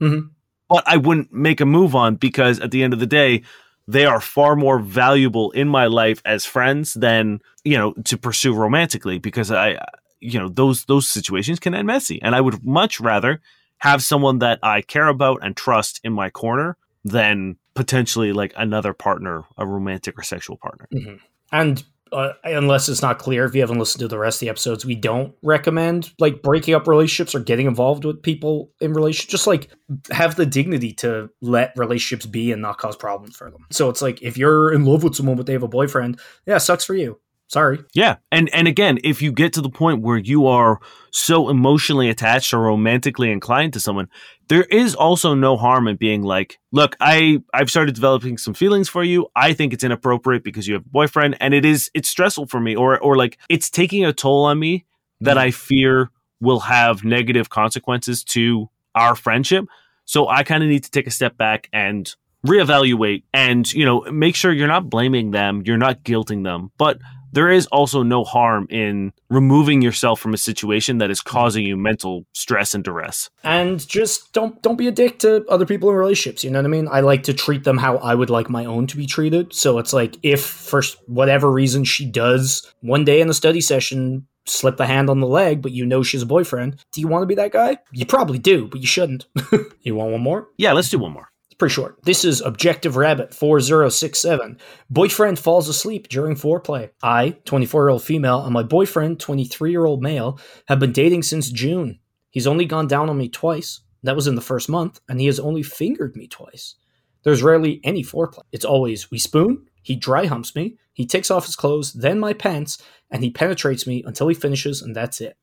Mhm. But I wouldn't make a move on because at the end of the day, they are far more valuable in my life as friends than, you know, to pursue romantically because I you know, those those situations can end messy. And I would much rather have someone that I care about and trust in my corner than potentially like another partner, a romantic or sexual partner. Mm-hmm. And uh, unless it's not clear, if you haven't listened to the rest of the episodes, we don't recommend like breaking up relationships or getting involved with people in relationships. Just like have the dignity to let relationships be and not cause problems for them. So it's like if you're in love with someone but they have a boyfriend, yeah, sucks for you. Sorry. Yeah. And and again, if you get to the point where you are so emotionally attached or romantically inclined to someone, there is also no harm in being like, look, I I've started developing some feelings for you. I think it's inappropriate because you have a boyfriend and it is it's stressful for me or or like it's taking a toll on me that I fear will have negative consequences to our friendship. So I kind of need to take a step back and reevaluate and you know make sure you're not blaming them you're not guilting them but there is also no harm in removing yourself from a situation that is causing you mental stress and duress. And just don't don't be a dick to other people in relationships. You know what I mean? I like to treat them how I would like my own to be treated. So it's like if for whatever reason she does one day in a study session slip the hand on the leg, but you know she's a boyfriend, do you want to be that guy? You probably do, but you shouldn't. you want one more? Yeah, let's do one more. Pretty short. This is Objective Rabbit 4067. Boyfriend falls asleep during foreplay. I, 24 year old female, and my boyfriend, 23 year old male, have been dating since June. He's only gone down on me twice. That was in the first month, and he has only fingered me twice. There's rarely any foreplay. It's always we spoon, he dry humps me, he takes off his clothes, then my pants, and he penetrates me until he finishes, and that's it.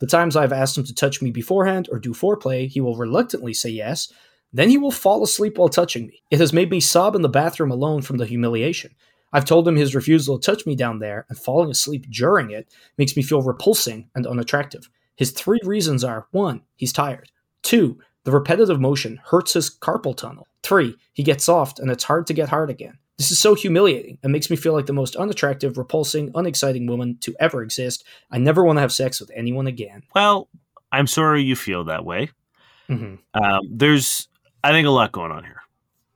The times I've asked him to touch me beforehand or do foreplay, he will reluctantly say yes. Then he will fall asleep while touching me. It has made me sob in the bathroom alone from the humiliation. I've told him his refusal to touch me down there and falling asleep during it makes me feel repulsing and unattractive. His three reasons are 1. He's tired. 2. The repetitive motion hurts his carpal tunnel. 3. He gets soft and it's hard to get hard again. This is so humiliating and makes me feel like the most unattractive, repulsing, unexciting woman to ever exist. I never want to have sex with anyone again. Well, I'm sorry you feel that way. hmm Um, there's, I think, a lot going on here.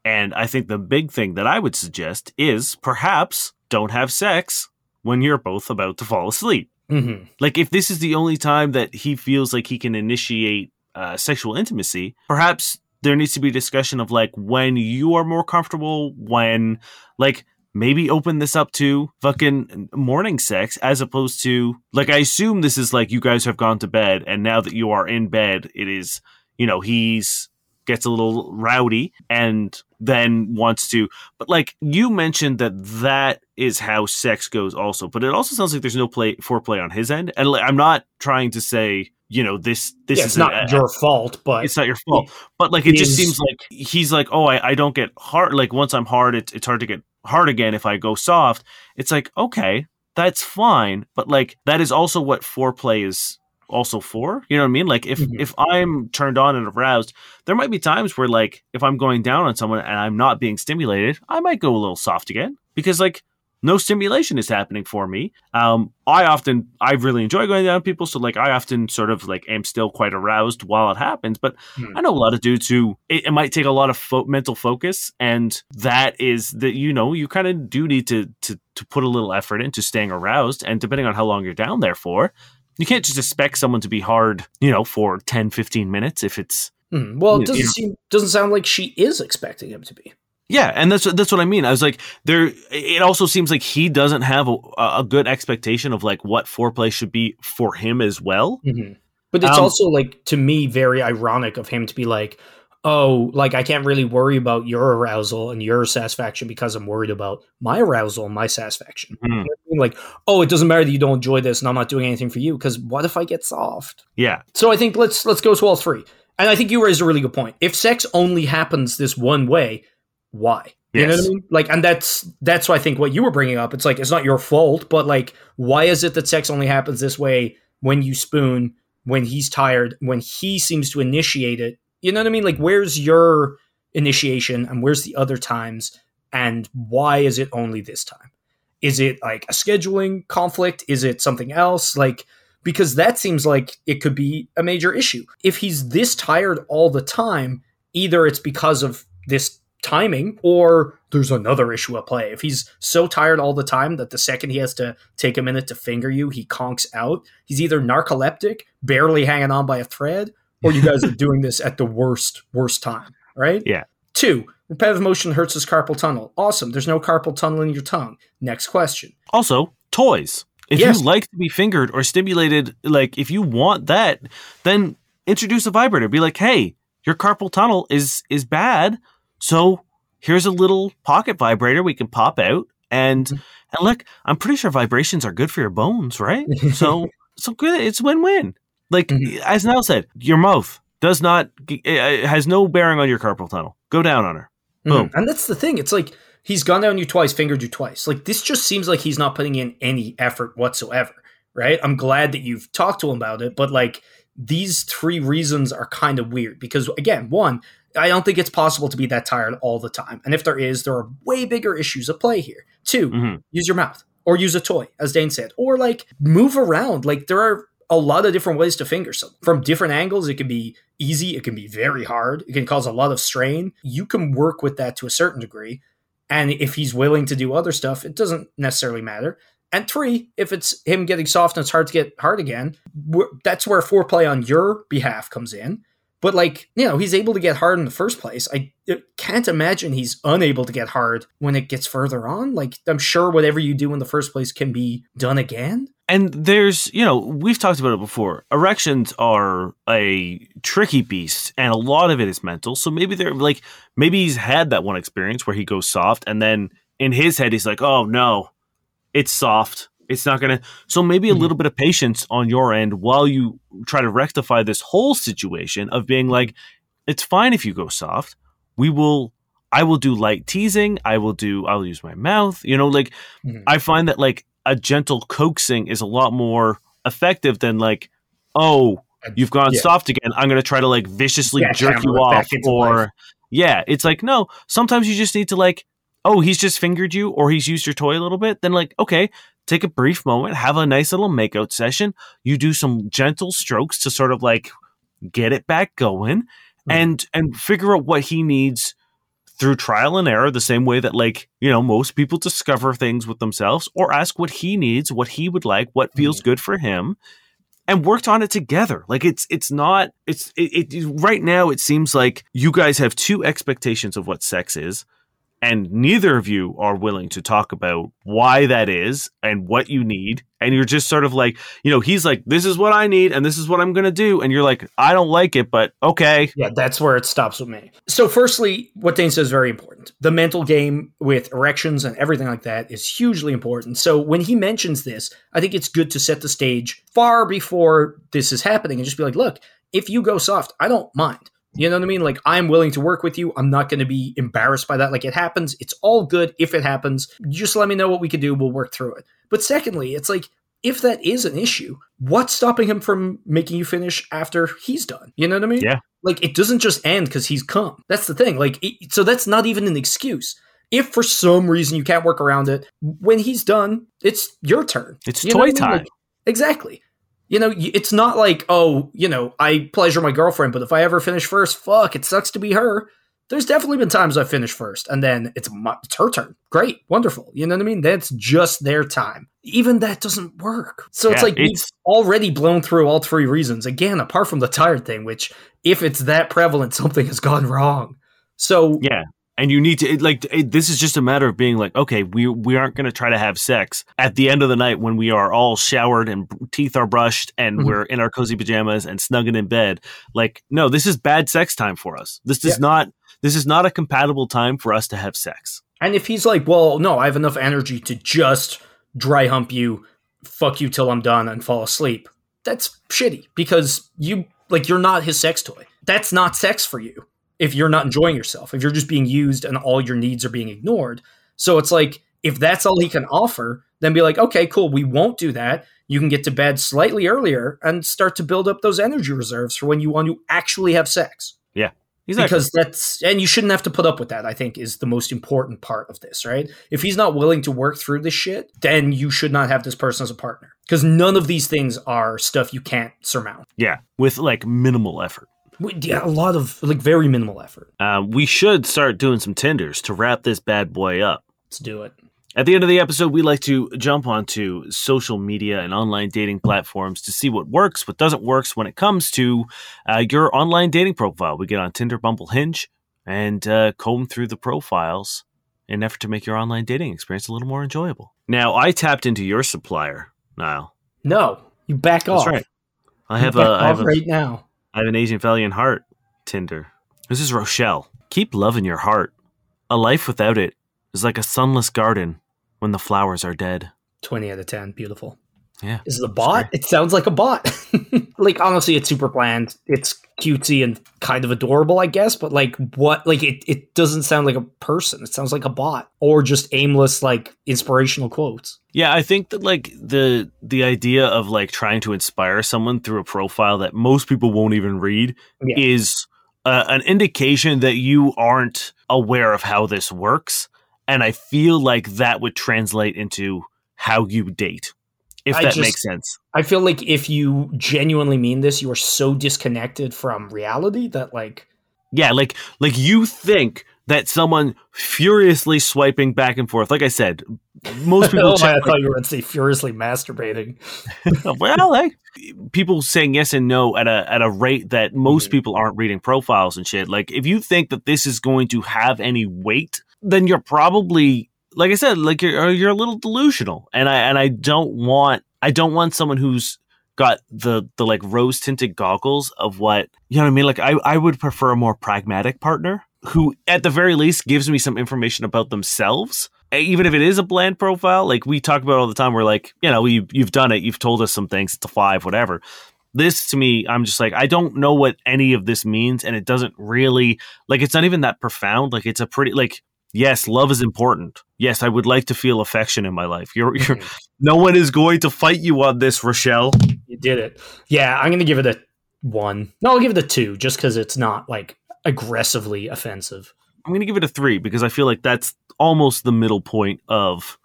And I think the big thing that I would suggest is perhaps don't have sex when you're both about to fall asleep. hmm Like, if this is the only time that he feels like he can initiate uh, sexual intimacy, perhaps there needs to be discussion of like when you are more comfortable, when, like, maybe open this up to fucking morning sex as opposed to, like, I assume this is like you guys have gone to bed and now that you are in bed, it is, you know, he's gets a little rowdy and then wants to but like you mentioned that that is how sex goes also but it also sounds like there's no play foreplay on his end. And like, i'm not trying to say you know this this Yeah, is not your fault, but it's not your fault. but like it just seems like he's like oh I, I don't get hard like once i'm hard it's, it's hard to get hard again if i go soft. It's like okay that's fine but like that is also what foreplay is also for you know what i mean like if Mhm. if i'm turned on and aroused there might be times where like if i'm going down on someone and i'm not being stimulated i might go a little soft again because like no stimulation is happening for me um i often i really enjoy going down on people so like i often sort of like am still quite aroused while it happens but Hmm. i know a lot of dudes who it, it might take a lot of fo- mental focus and that is that you know you kind of do need to to to put a little effort into staying aroused and depending on how long you're down there for you can't just expect someone to be hard you know for 10 15 minutes if it's Mhm. well, it doesn't you know- seem doesn't sound like she is expecting him to be. Yeah, and that's that's what I mean. I was like, there. It also seems like he doesn't have a, a good expectation of like what foreplay should be for him as well. Mhm. But it's Um, also like to me very ironic of him to be like, "Oh, like I can't really worry about your arousal and your satisfaction because I'm worried about my arousal and my satisfaction." Hmm. You know what I mean? Like, "Oh, it doesn't matter that you don't enjoy this, and I'm not doing anything for you because what if I get soft?" Yeah, So I think let's let's go to all three. And I think you raised a really good point. If sex only happens this one way, why? You know what I mean? Like, and that's that's why I think what you were bringing up. It's like it's not your fault, but like, why is it that sex only happens this way when you spoon, when he's tired, when he seems to initiate it? You know what I mean? Like, where's your initiation and where's the other times, and why is it only this time? Is it like a scheduling conflict? Is it something else? Like, because that seems like it could be a major issue. If he's this tired all the time, either it's because of this timing or there's another issue at play. If he's so tired all the time that the second he has to take a minute to finger you, he conks out, he's either narcoleptic, barely hanging on by a thread, or you guys are doing this at the worst, worst time, right? Yeah. Two, repetitive motion hurts his carpal tunnel. Awesome. There's no carpal tunnel in your tongue. Next question. Also, toys. If Yes. you like to be fingered or stimulated, like if you want that, then introduce a vibrator. Be like, hey, your carpal tunnel is is bad, so here's a little pocket vibrator we can pop out and mm-hmm. and look. I'm pretty sure vibrations are good for your bones, right? So so good. It's win win. Like Mhm. as Niall said, your mouth does not it has no bearing on your carpal tunnel. Go down on her. Boom. Mhm. And that's the thing. It's like he's gone down you twice, fingered you twice. Like this just seems like he's not putting in any effort whatsoever, right? I'm glad that you've talked to him about it, but like these three reasons are kind of weird because again, one, I don't think it's possible to be that tired all the time. And if there is, there are way bigger issues at play here. 2 Mhm. use your mouth or use a toy, as Dane said, or like move around. Like there are a lot of different ways to finger someone from different angles. It can be easy, it can be very hard, it can cause a lot of strain. You can work with that to a certain degree. And if he's willing to do other stuff, it doesn't necessarily matter. And three, if it's him getting soft and it's hard to get hard again, that's where foreplay on your behalf comes in. But like, you know, he's able to get hard in the first place. I can't imagine he's unable to get hard when it gets further on. Like, I'm sure whatever you do in the first place can be done again. And there's, you know, we've talked about it before. Erections are a tricky beast, and a lot of it is mental. So maybe they're like, maybe he's had that one experience where he goes soft, and then in his head, he's like, oh no, it's soft. It's not going to. So maybe a Mhm. little bit of patience on your end while you try to rectify this whole situation of being like, it's fine if you go soft. We will. I will do light teasing. I will do. I will use my mouth. You know, like Mhm. I find that like a gentle coaxing is a lot more effective than like, oh, you've gone Yeah. soft again. I'm going to try to like viciously Yeah, jerk you off or life. yeah, it's like no, sometimes you just need to like oh, he's just fingered you or he's used your toy a little bit, then like okay, take a brief moment, have a nice little makeout session. You do some gentle strokes to sort of like get it back going Mm-hmm. and and figure out what he needs through trial and error the same way that like you know most people discover things with themselves or ask what he needs what he would like what feels Mm-hmm. good for him and worked on it together like it's it's not it's it, it right now it seems like you guys have two expectations of what sex is and neither of you are willing to talk about why that is and what you need and you're just sort of like you know he's like this is what i need and this is what i'm going to do and you're like i don't like it but okay Yeah, that's where it stops with me. So, firstly, what Dane says is very important. The mental game with erections and everything like that is hugely important. So, when he mentions this, I think it's good to set the stage far before this is happening and just be like, look, if you go soft, I don't mind. You know what I mean? Like, I'm willing to work with you. I'm not going to be embarrassed by that. Like, it happens. It's all good if it happens. Just let me know what we can do. We'll work through it. But, secondly, it's like, if that is an issue, what's stopping him from making you finish after he's done? You know what I mean? Yeah. Like it doesn't just end because he's come. That's the thing. Like, it, so that's not even an excuse. If for some reason you can't work around it, when he's done, it's your turn. it's You toy time Like, exactly. You know, it's not like, oh, you know, I pleasure my girlfriend, but if I ever finish first, fuck, it sucks to be her. There's definitely been times I finished first, and then it's my, it's her turn. Great, wonderful. You know what I mean? That's just their time. Even that doesn't work. So it's Yeah, like we've it's- already blown through all three reasons. Again, apart from the tired thing, which if it's that prevalent, something has gone wrong. So Yeah. And you need to it, like it, this is just a matter of being like, okay, we we aren't going to try to have sex at the end of the night when we are all showered and teeth are brushed and Mhm. we're in our cozy pajamas and snugging in bed. Like, no, this is bad sex time for us. This does Yeah. not this is not a compatible time for us to have sex. And if he's like, well, no, I have enough energy to just dry hump you, fuck you till I'm done and fall asleep, that's shitty because you, like, you're not his sex toy. That's not sex for you if you're not enjoying yourself, if you're just being used and all your needs are being ignored. So it's like, if that's all he can offer, then be like, okay, cool, we won't do that. You can get to bed slightly earlier and start to build up those energy reserves for when you want to actually have sex Exactly. because that's and you shouldn't have to put up with that i think is the most important part of this right if he's not willing to work through this shit then you should not have this person as a partner because none of these things are stuff you can't surmount yeah, with like minimal effort. Yeah a lot of like very minimal effort Uh, we should start doing some tenders to wrap this bad boy up. let's do it At the end of the episode, we like to jump onto social media and online dating platforms to see what works, what doesn't work when it comes to uh, your online dating profile. We get on Tinder, Bumble, Hinge, and uh, comb through the profiles in an effort to make your online dating experience a little more enjoyable. Now, I tapped into your supplier, Niall. no you back off That's right. I have a, I have off a, right now I have an Asian Valiant Heart Tinder. This is Rochelle. Keep loving your heart. A life without it is like a sunless garden when the flowers are dead. 20 out of 10 beautiful Yeah. is it a bot? It sounds like a bot. Like honestly it's super bland. It's cutesy and kind of adorable i guess but like what like it, it doesn't sound like a person. It sounds like a bot or just aimless like inspirational quotes. Yeah, I think that like the the idea of like trying to inspire someone through a profile that most people won't even read Yeah. is uh, an indication that you aren't aware of how this works, and I feel like that would translate into how you date, if I that just- makes sense. i feel like if you genuinely mean this you are so disconnected from reality that like Yeah, like like you think that someone furiously swiping back and forth, like I said, most people oh, check i thought you were going to say furiously masturbating well, like people saying yes and no at a at a rate that most Mhm. people aren't reading profiles and shit. Like if you think that this is going to have any weight, then you're probably like I said, like you're you're a little delusional. And I and I don't want I don't want someone who's got the the like rose tinted goggles of what you know what I mean. Like I I would prefer a more pragmatic partner who at the very least gives me some information about themselves even if it is a bland profile, like we talk about all the time, we're like, you know, you you've done it, you've told us some things, it's a five, whatever. This to me, I'm just like, I don't know what any of this means, and it doesn't really like it's not even that profound. Like it's a pretty like yes, love is important. Yes, I would like to feel affection in my life. You're, you're no one is going to fight you on this, Rochelle. You did it. Yeah, I'm gonna give it a one. No, I'll give it a two, just because it's not like aggressively offensive. I'm going to give it a three because I feel like that's almost the middle point of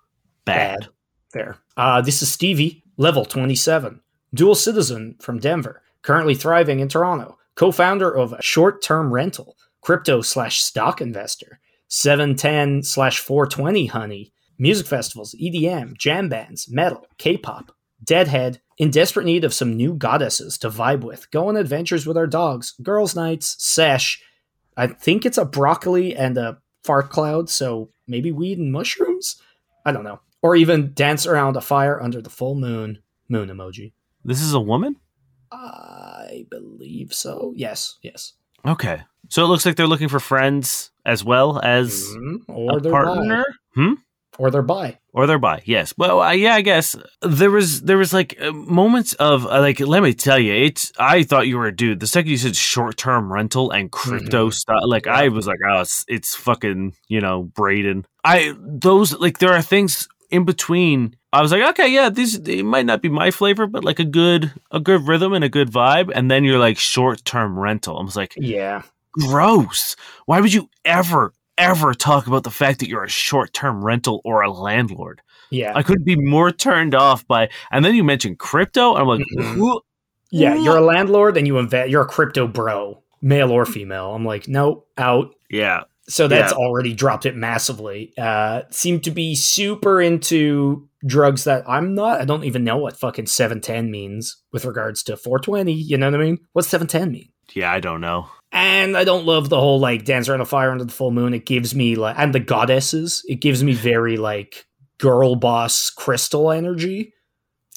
bad. Fair. Uh, this is Stevie, level 27, dual citizen from Denver, currently thriving in Toronto, co-founder of Short Term Rental, crypto slash stock investor, 710 slash 420 honey, music festivals, EDM, jam bands, metal, K-pop, Deadhead, in desperate need of some new goddesses to vibe with, go on adventures with our dogs, girls' nights, sesh. I think it's a broccoli and a fart cloud, so maybe weed and mushrooms? I don't know. Or even dance around a fire under the full moon. Moon emoji. This is a woman? I believe so. Yes, yes. Okay. So it looks like they're looking for friends as well as Mhm. Or a they're partner. Hmm? Or they're bi. or they're bi yes well uh, yeah i guess there was there was like uh, moments of uh, like let me tell you it's i thought you were a dude the second you said short-term rental and crypto Mhm. stuff like i was like oh it's, it's fucking you know braden i those like there are things in between i was like okay yeah these it might not be my flavor but like a good a good rhythm and a good vibe and then you're like short-term rental i was like Yeah. Gross. Why would you ever, ever talk about the fact that you're a short term rental or a landlord? Yeah. I couldn't be more turned off by. And then you mentioned crypto, I'm like, Mhm. "Who- yeah, you're a landlord and you invest. You're a crypto bro, male or female. I'm like, no, out. yeah, So that's Yeah. already dropped it massively. Uh, seemed to be super into drugs that I'm not. I don't even know what fucking 710 means with regards to 420. You know what I mean? What's 710 mean? yeah, I don't know. And I don't love the whole like dance around a fire under the full moon. It gives me like, and the goddesses, it gives me very like girl boss crystal energy.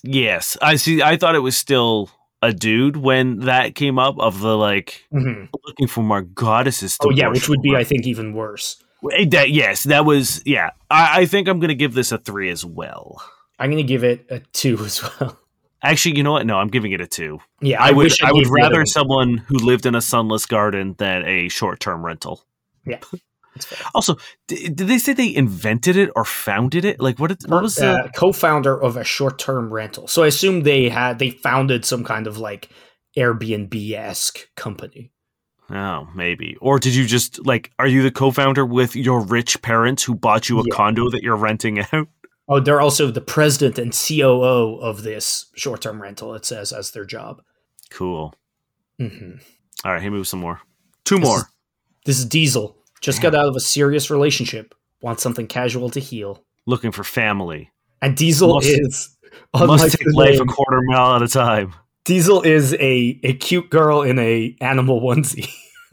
Yes, I see. I thought it was still a dude when that came up of the like Mhm. looking for more goddesses. Oh, yeah, which would be, over. I think, even worse. That, yes, that was yeah. I, I think I'm gonna give this a three as well. I'm going to give it a two as well. Actually, you know what? No, I'm giving it a two. Yeah, I, would wish I, would the other rather someone who lived in a sunless garden than a short term rental. Yeah. Also, d- did they say they invented it or founded it? Like what? Did, what was the? uh, co-founder of a short-term rental. So I assume they had they founded some kind of like Airbnb esque company. Oh, maybe. Or did you just like? Are you the co-founder with your rich parents who bought you a Yeah. condo that you're renting out? Oh, they're also the president and COO of this short-term rental. It says as their job. Cool. hmm All right, me with some more. Two This more. is- This is Diesel. Just got out of a serious relationship. Wants something casual to heal. Looking for family. And Diesel Must- is Must take life a quarter mile at a time. Diesel is a a cute girl in a animal onesie.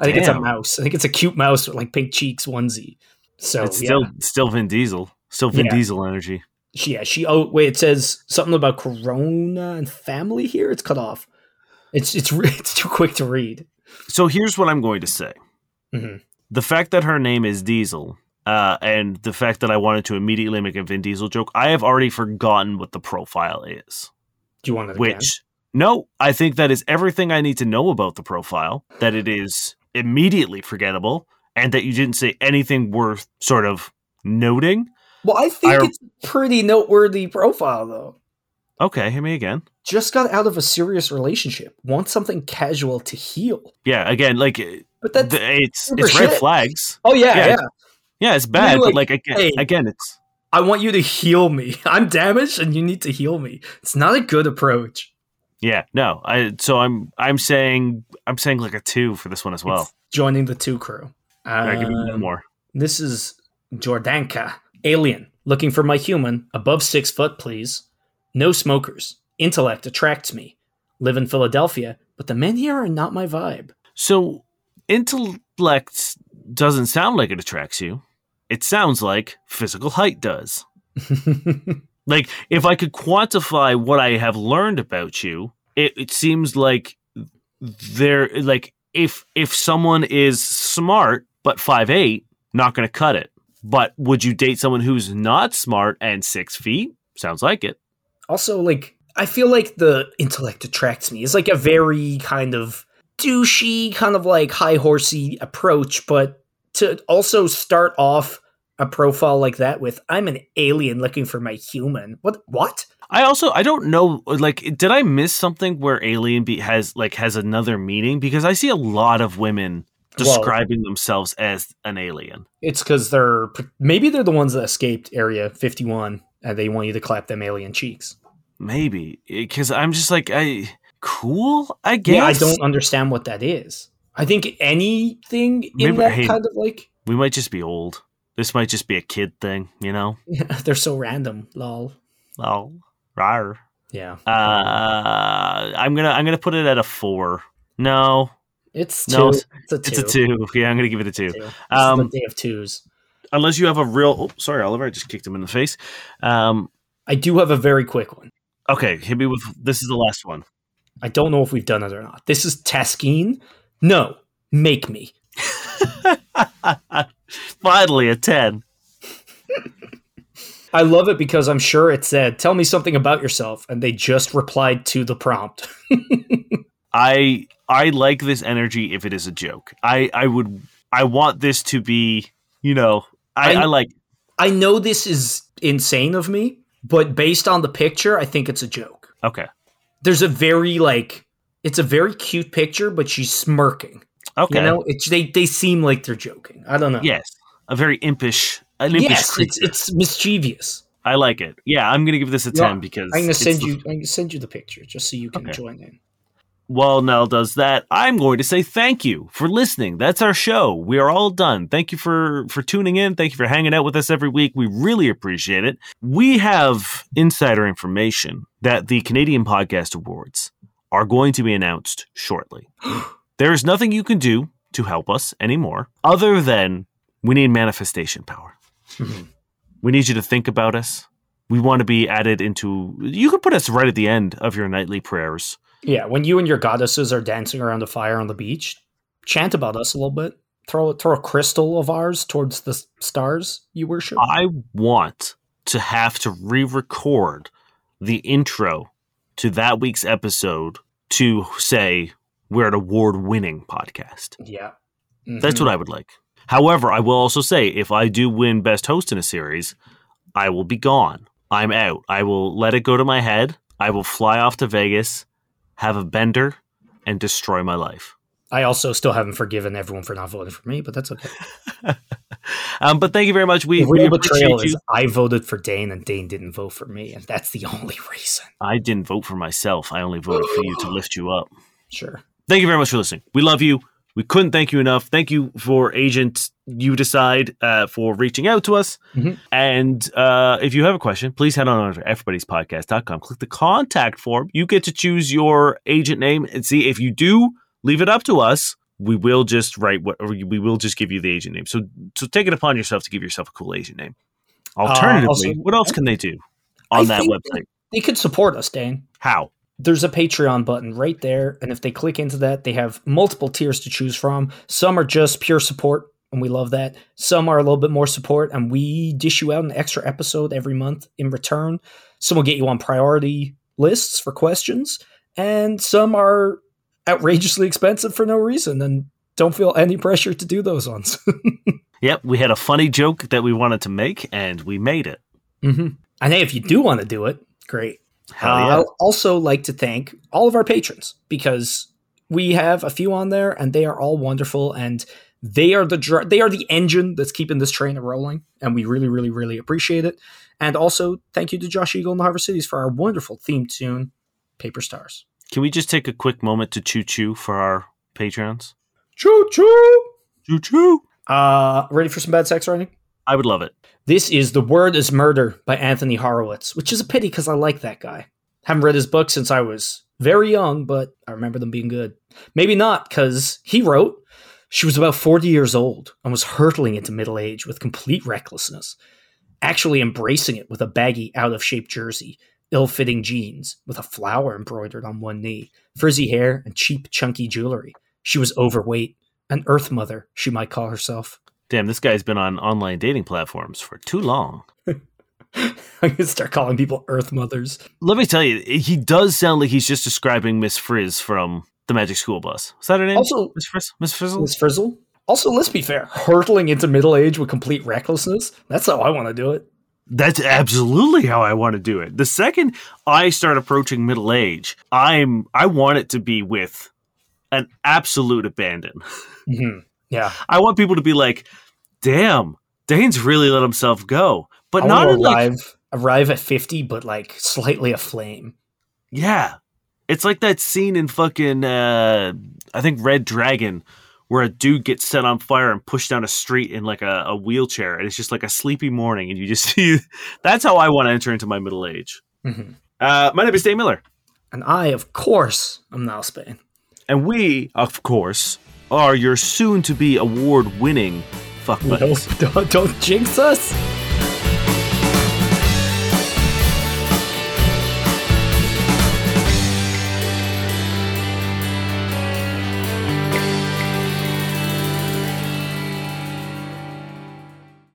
I think it's a mouse. I think it's a cute mouse with like pink cheeks onesie. So it's yeah. still still Vin Diesel. Still Vin Yeah. Diesel energy. She, yeah, she. Oh wait, it says something about Corona and family here. It's cut off. It's it's it's too quick to read. So here's what I'm going to say. Mhm. The fact that her name is Diesel, uh, and the fact that I wanted to immediately make a Vin Diesel joke, I have already forgotten what the profile is. Do you want it again? Which, no, I think that is everything I need to know about the profile, that it is immediately forgettable, and that you didn't say anything worth sort of noting. Well, I think I- it's a pretty noteworthy profile though. Okay, hit me again. Just got out of a serious relationship. Wants something casual to heal. Yeah, again, like But that's it's it's red flags. oh yeah, yeah, yeah. Yeah, it's bad, like, but like again, hey. again, it's I want you to heal me. I'm damaged, and you need to heal me. It's not a good approach. Yeah, no. I so I'm I'm saying I'm saying like a two for this one as well. It's joining the two crew. All right, give me one Um, more. This is Jordanka. Alien. Looking for my human. Above six foot, please. No smokers. Intellect attracts me. Live in Philadelphia, but the men here are not my vibe. So intellect doesn't sound like it attracts you. It sounds like physical height does. Like if I could quantify what I have learned about you, it, it seems like there like if if someone is smart but five eight, not going to cut it. But would you date someone who's not smart and six feet? Sounds like it. Also, like, I feel like the intellect attracts me. It's like a very kind of douchey, kind of like high horsey approach, but to also start off a profile like that with I'm an alien looking for my human. What what? I also I don't know like did I miss something where alien be has like has another meaning because I see a lot of women Well- describing themselves as an alien. It's because they're maybe they're the ones that escaped Area 51 and they want you to clap them alien cheeks. Maybe because I'm just like I cool. I guess Yeah, I don't understand what that is. I think anything in Maybe- that hey- kind of like We might just be old. This might just be a kid thing, you know. they're so random. Lol. Oh, rar. Yeah, Uh, I'm gonna I'm gonna put it at a four. No, it's two. No, it's, a two. it's a two. Yeah, I'm gonna give it a two. Two. Um, day of twos. Unless you have a real. Oh, sorry, Oliver. I just kicked him in the face. Um, I do have a very quick one. okay, hit me with. This is the last one. I don't know if we've done it or not. This is Taskeen. No, make me. Finally, a ten. I love it because I'm sure it said, "Tell me something about yourself," and they just replied to the prompt. I I like this energy if it is a joke. I I would I want this to be you know I, I- I like I know this is insane of me, but based on the picture, I think it's a joke. okay There's a very like, it's a very cute picture, but she's smirking. okay You know, it's they they seem like they're joking. I don't know. yes a very impish an impish yes, it's creature. it's mischievous. I like it. Yeah, I'm gonna give this a Yeah, ten because I'm gonna send the- you. I'm gonna send you the picture just so you can Okay. join in. While Niall does that, I'm going to say thank you for listening. That's our show. We are all done. Thank you for for tuning in. Thank you for hanging out with us every week. We really appreciate it. We have insider information that the Canadian Podcast Awards are going to be announced shortly. there is nothing you can do to help us anymore other than we need manifestation power. Mhm. We need you to think about us. We want to be added into you can put us right at the end of your nightly prayers. Yeah, when you and your goddesses are dancing around a fire on the beach, chant about us a little bit. Throw throw a crystal of ours towards the stars you worship. I want to have to re-record the intro to that week's episode to say we're an award-winning podcast. yeah, That's Mhm. what I would like. However, I will also say if I do win best host in a series, I will be gone. I'm out. I will let it go to my head. I will fly off to Vegas, have a bender, and destroy my life. I also still haven't forgiven everyone for not voting for me, but that's okay. Um, but thank you very much. We, The we betrayal you. is I voted for Dane and Dane didn't vote for me, and that's the only reason. I didn't vote for myself. I only voted for you to lift you up. Sure. thank you very much for listening. We love you. We couldn't thank you enough. Thank you for Agent You Decide uh, for reaching out to us. Mhm. And uh, if you have a question, please head on over to everybodiespodcast.com. Click the contact form. You get to choose your agent name and see if you do leave it up to us. We will just write what, or we will just give you the agent name. So, so take it upon yourself to give yourself a cool agent name. Alternatively, also- what else can they do on I that website? They could support us, Dane. How? There's a Patreon button right there, and if they click into that, they have multiple tiers to choose from. Some are just pure support, and we love that. Some are a little bit more support, and we dish you out an extra episode every month in return. Some will get you on priority lists for questions, and some are outrageously expensive for no reason, and don't feel any pressure to do those ones. Yep, we had a funny joke that we wanted to make, and we made it. hmm And hey, if you do want to do it, great. Uh. I'll also like to thank all of our patrons because we have a few on there and they are all wonderful and they are the dr- they are the engine that's keeping this train rolling and we really really really appreciate it. And also thank you to Josh Eagle and the Harvest Cities for our wonderful theme tune, Paper Stars. Can we just take a quick moment to choo choo for our patrons? Choo choo. Choo choo. Uh, ready for some bad sex writing? I would love it. This is The Word is Murder by Anthony Horowitz, which is a pity because I like that guy. Haven't read his book since I was very young, but I remember them being good. Maybe not, because he wrote she was about 40 years old and was hurtling into middle age with complete recklessness, actually embracing it with a baggy, out of shape jersey, ill fitting jeans, with a flower embroidered on one knee, frizzy hair, and cheap, chunky jewelry. She was overweight, an earth mother, she might call herself. Damn, this guy's been on online dating platforms for too long. I'm gonna start calling people Earth mothers. Let me tell you, he does sound like he's just describing Miss Frizz from the Magic School Bus. Is that her name? Also- Miss Frizz? Miss Frizzle? Miss Frizzle. Also, let's be fair, hurtling into middle age with complete recklessness. That's how I want to do it. That's absolutely how I want to do it. The second I start approaching middle age, I'm I want it to be with an absolute abandon. hmm Yeah, I want people to be like, "Damn, Dane's really let himself go," but I not to like, arrive arrive at fifty, but like slightly aflame. yeah. It's like that scene in fucking uh, I think Red Dragon where a dude gets set on fire and pushed down a street in like a, a wheelchair, and it's just like a sleepy morning, and you just see. That's how I want to enter into my middle age. Mhm. Uh, my name is Dane Miller. And I, of course, am now Spain. And we, of course, are your soon to be award winning fuck No, buddies. don't, don't jinx us.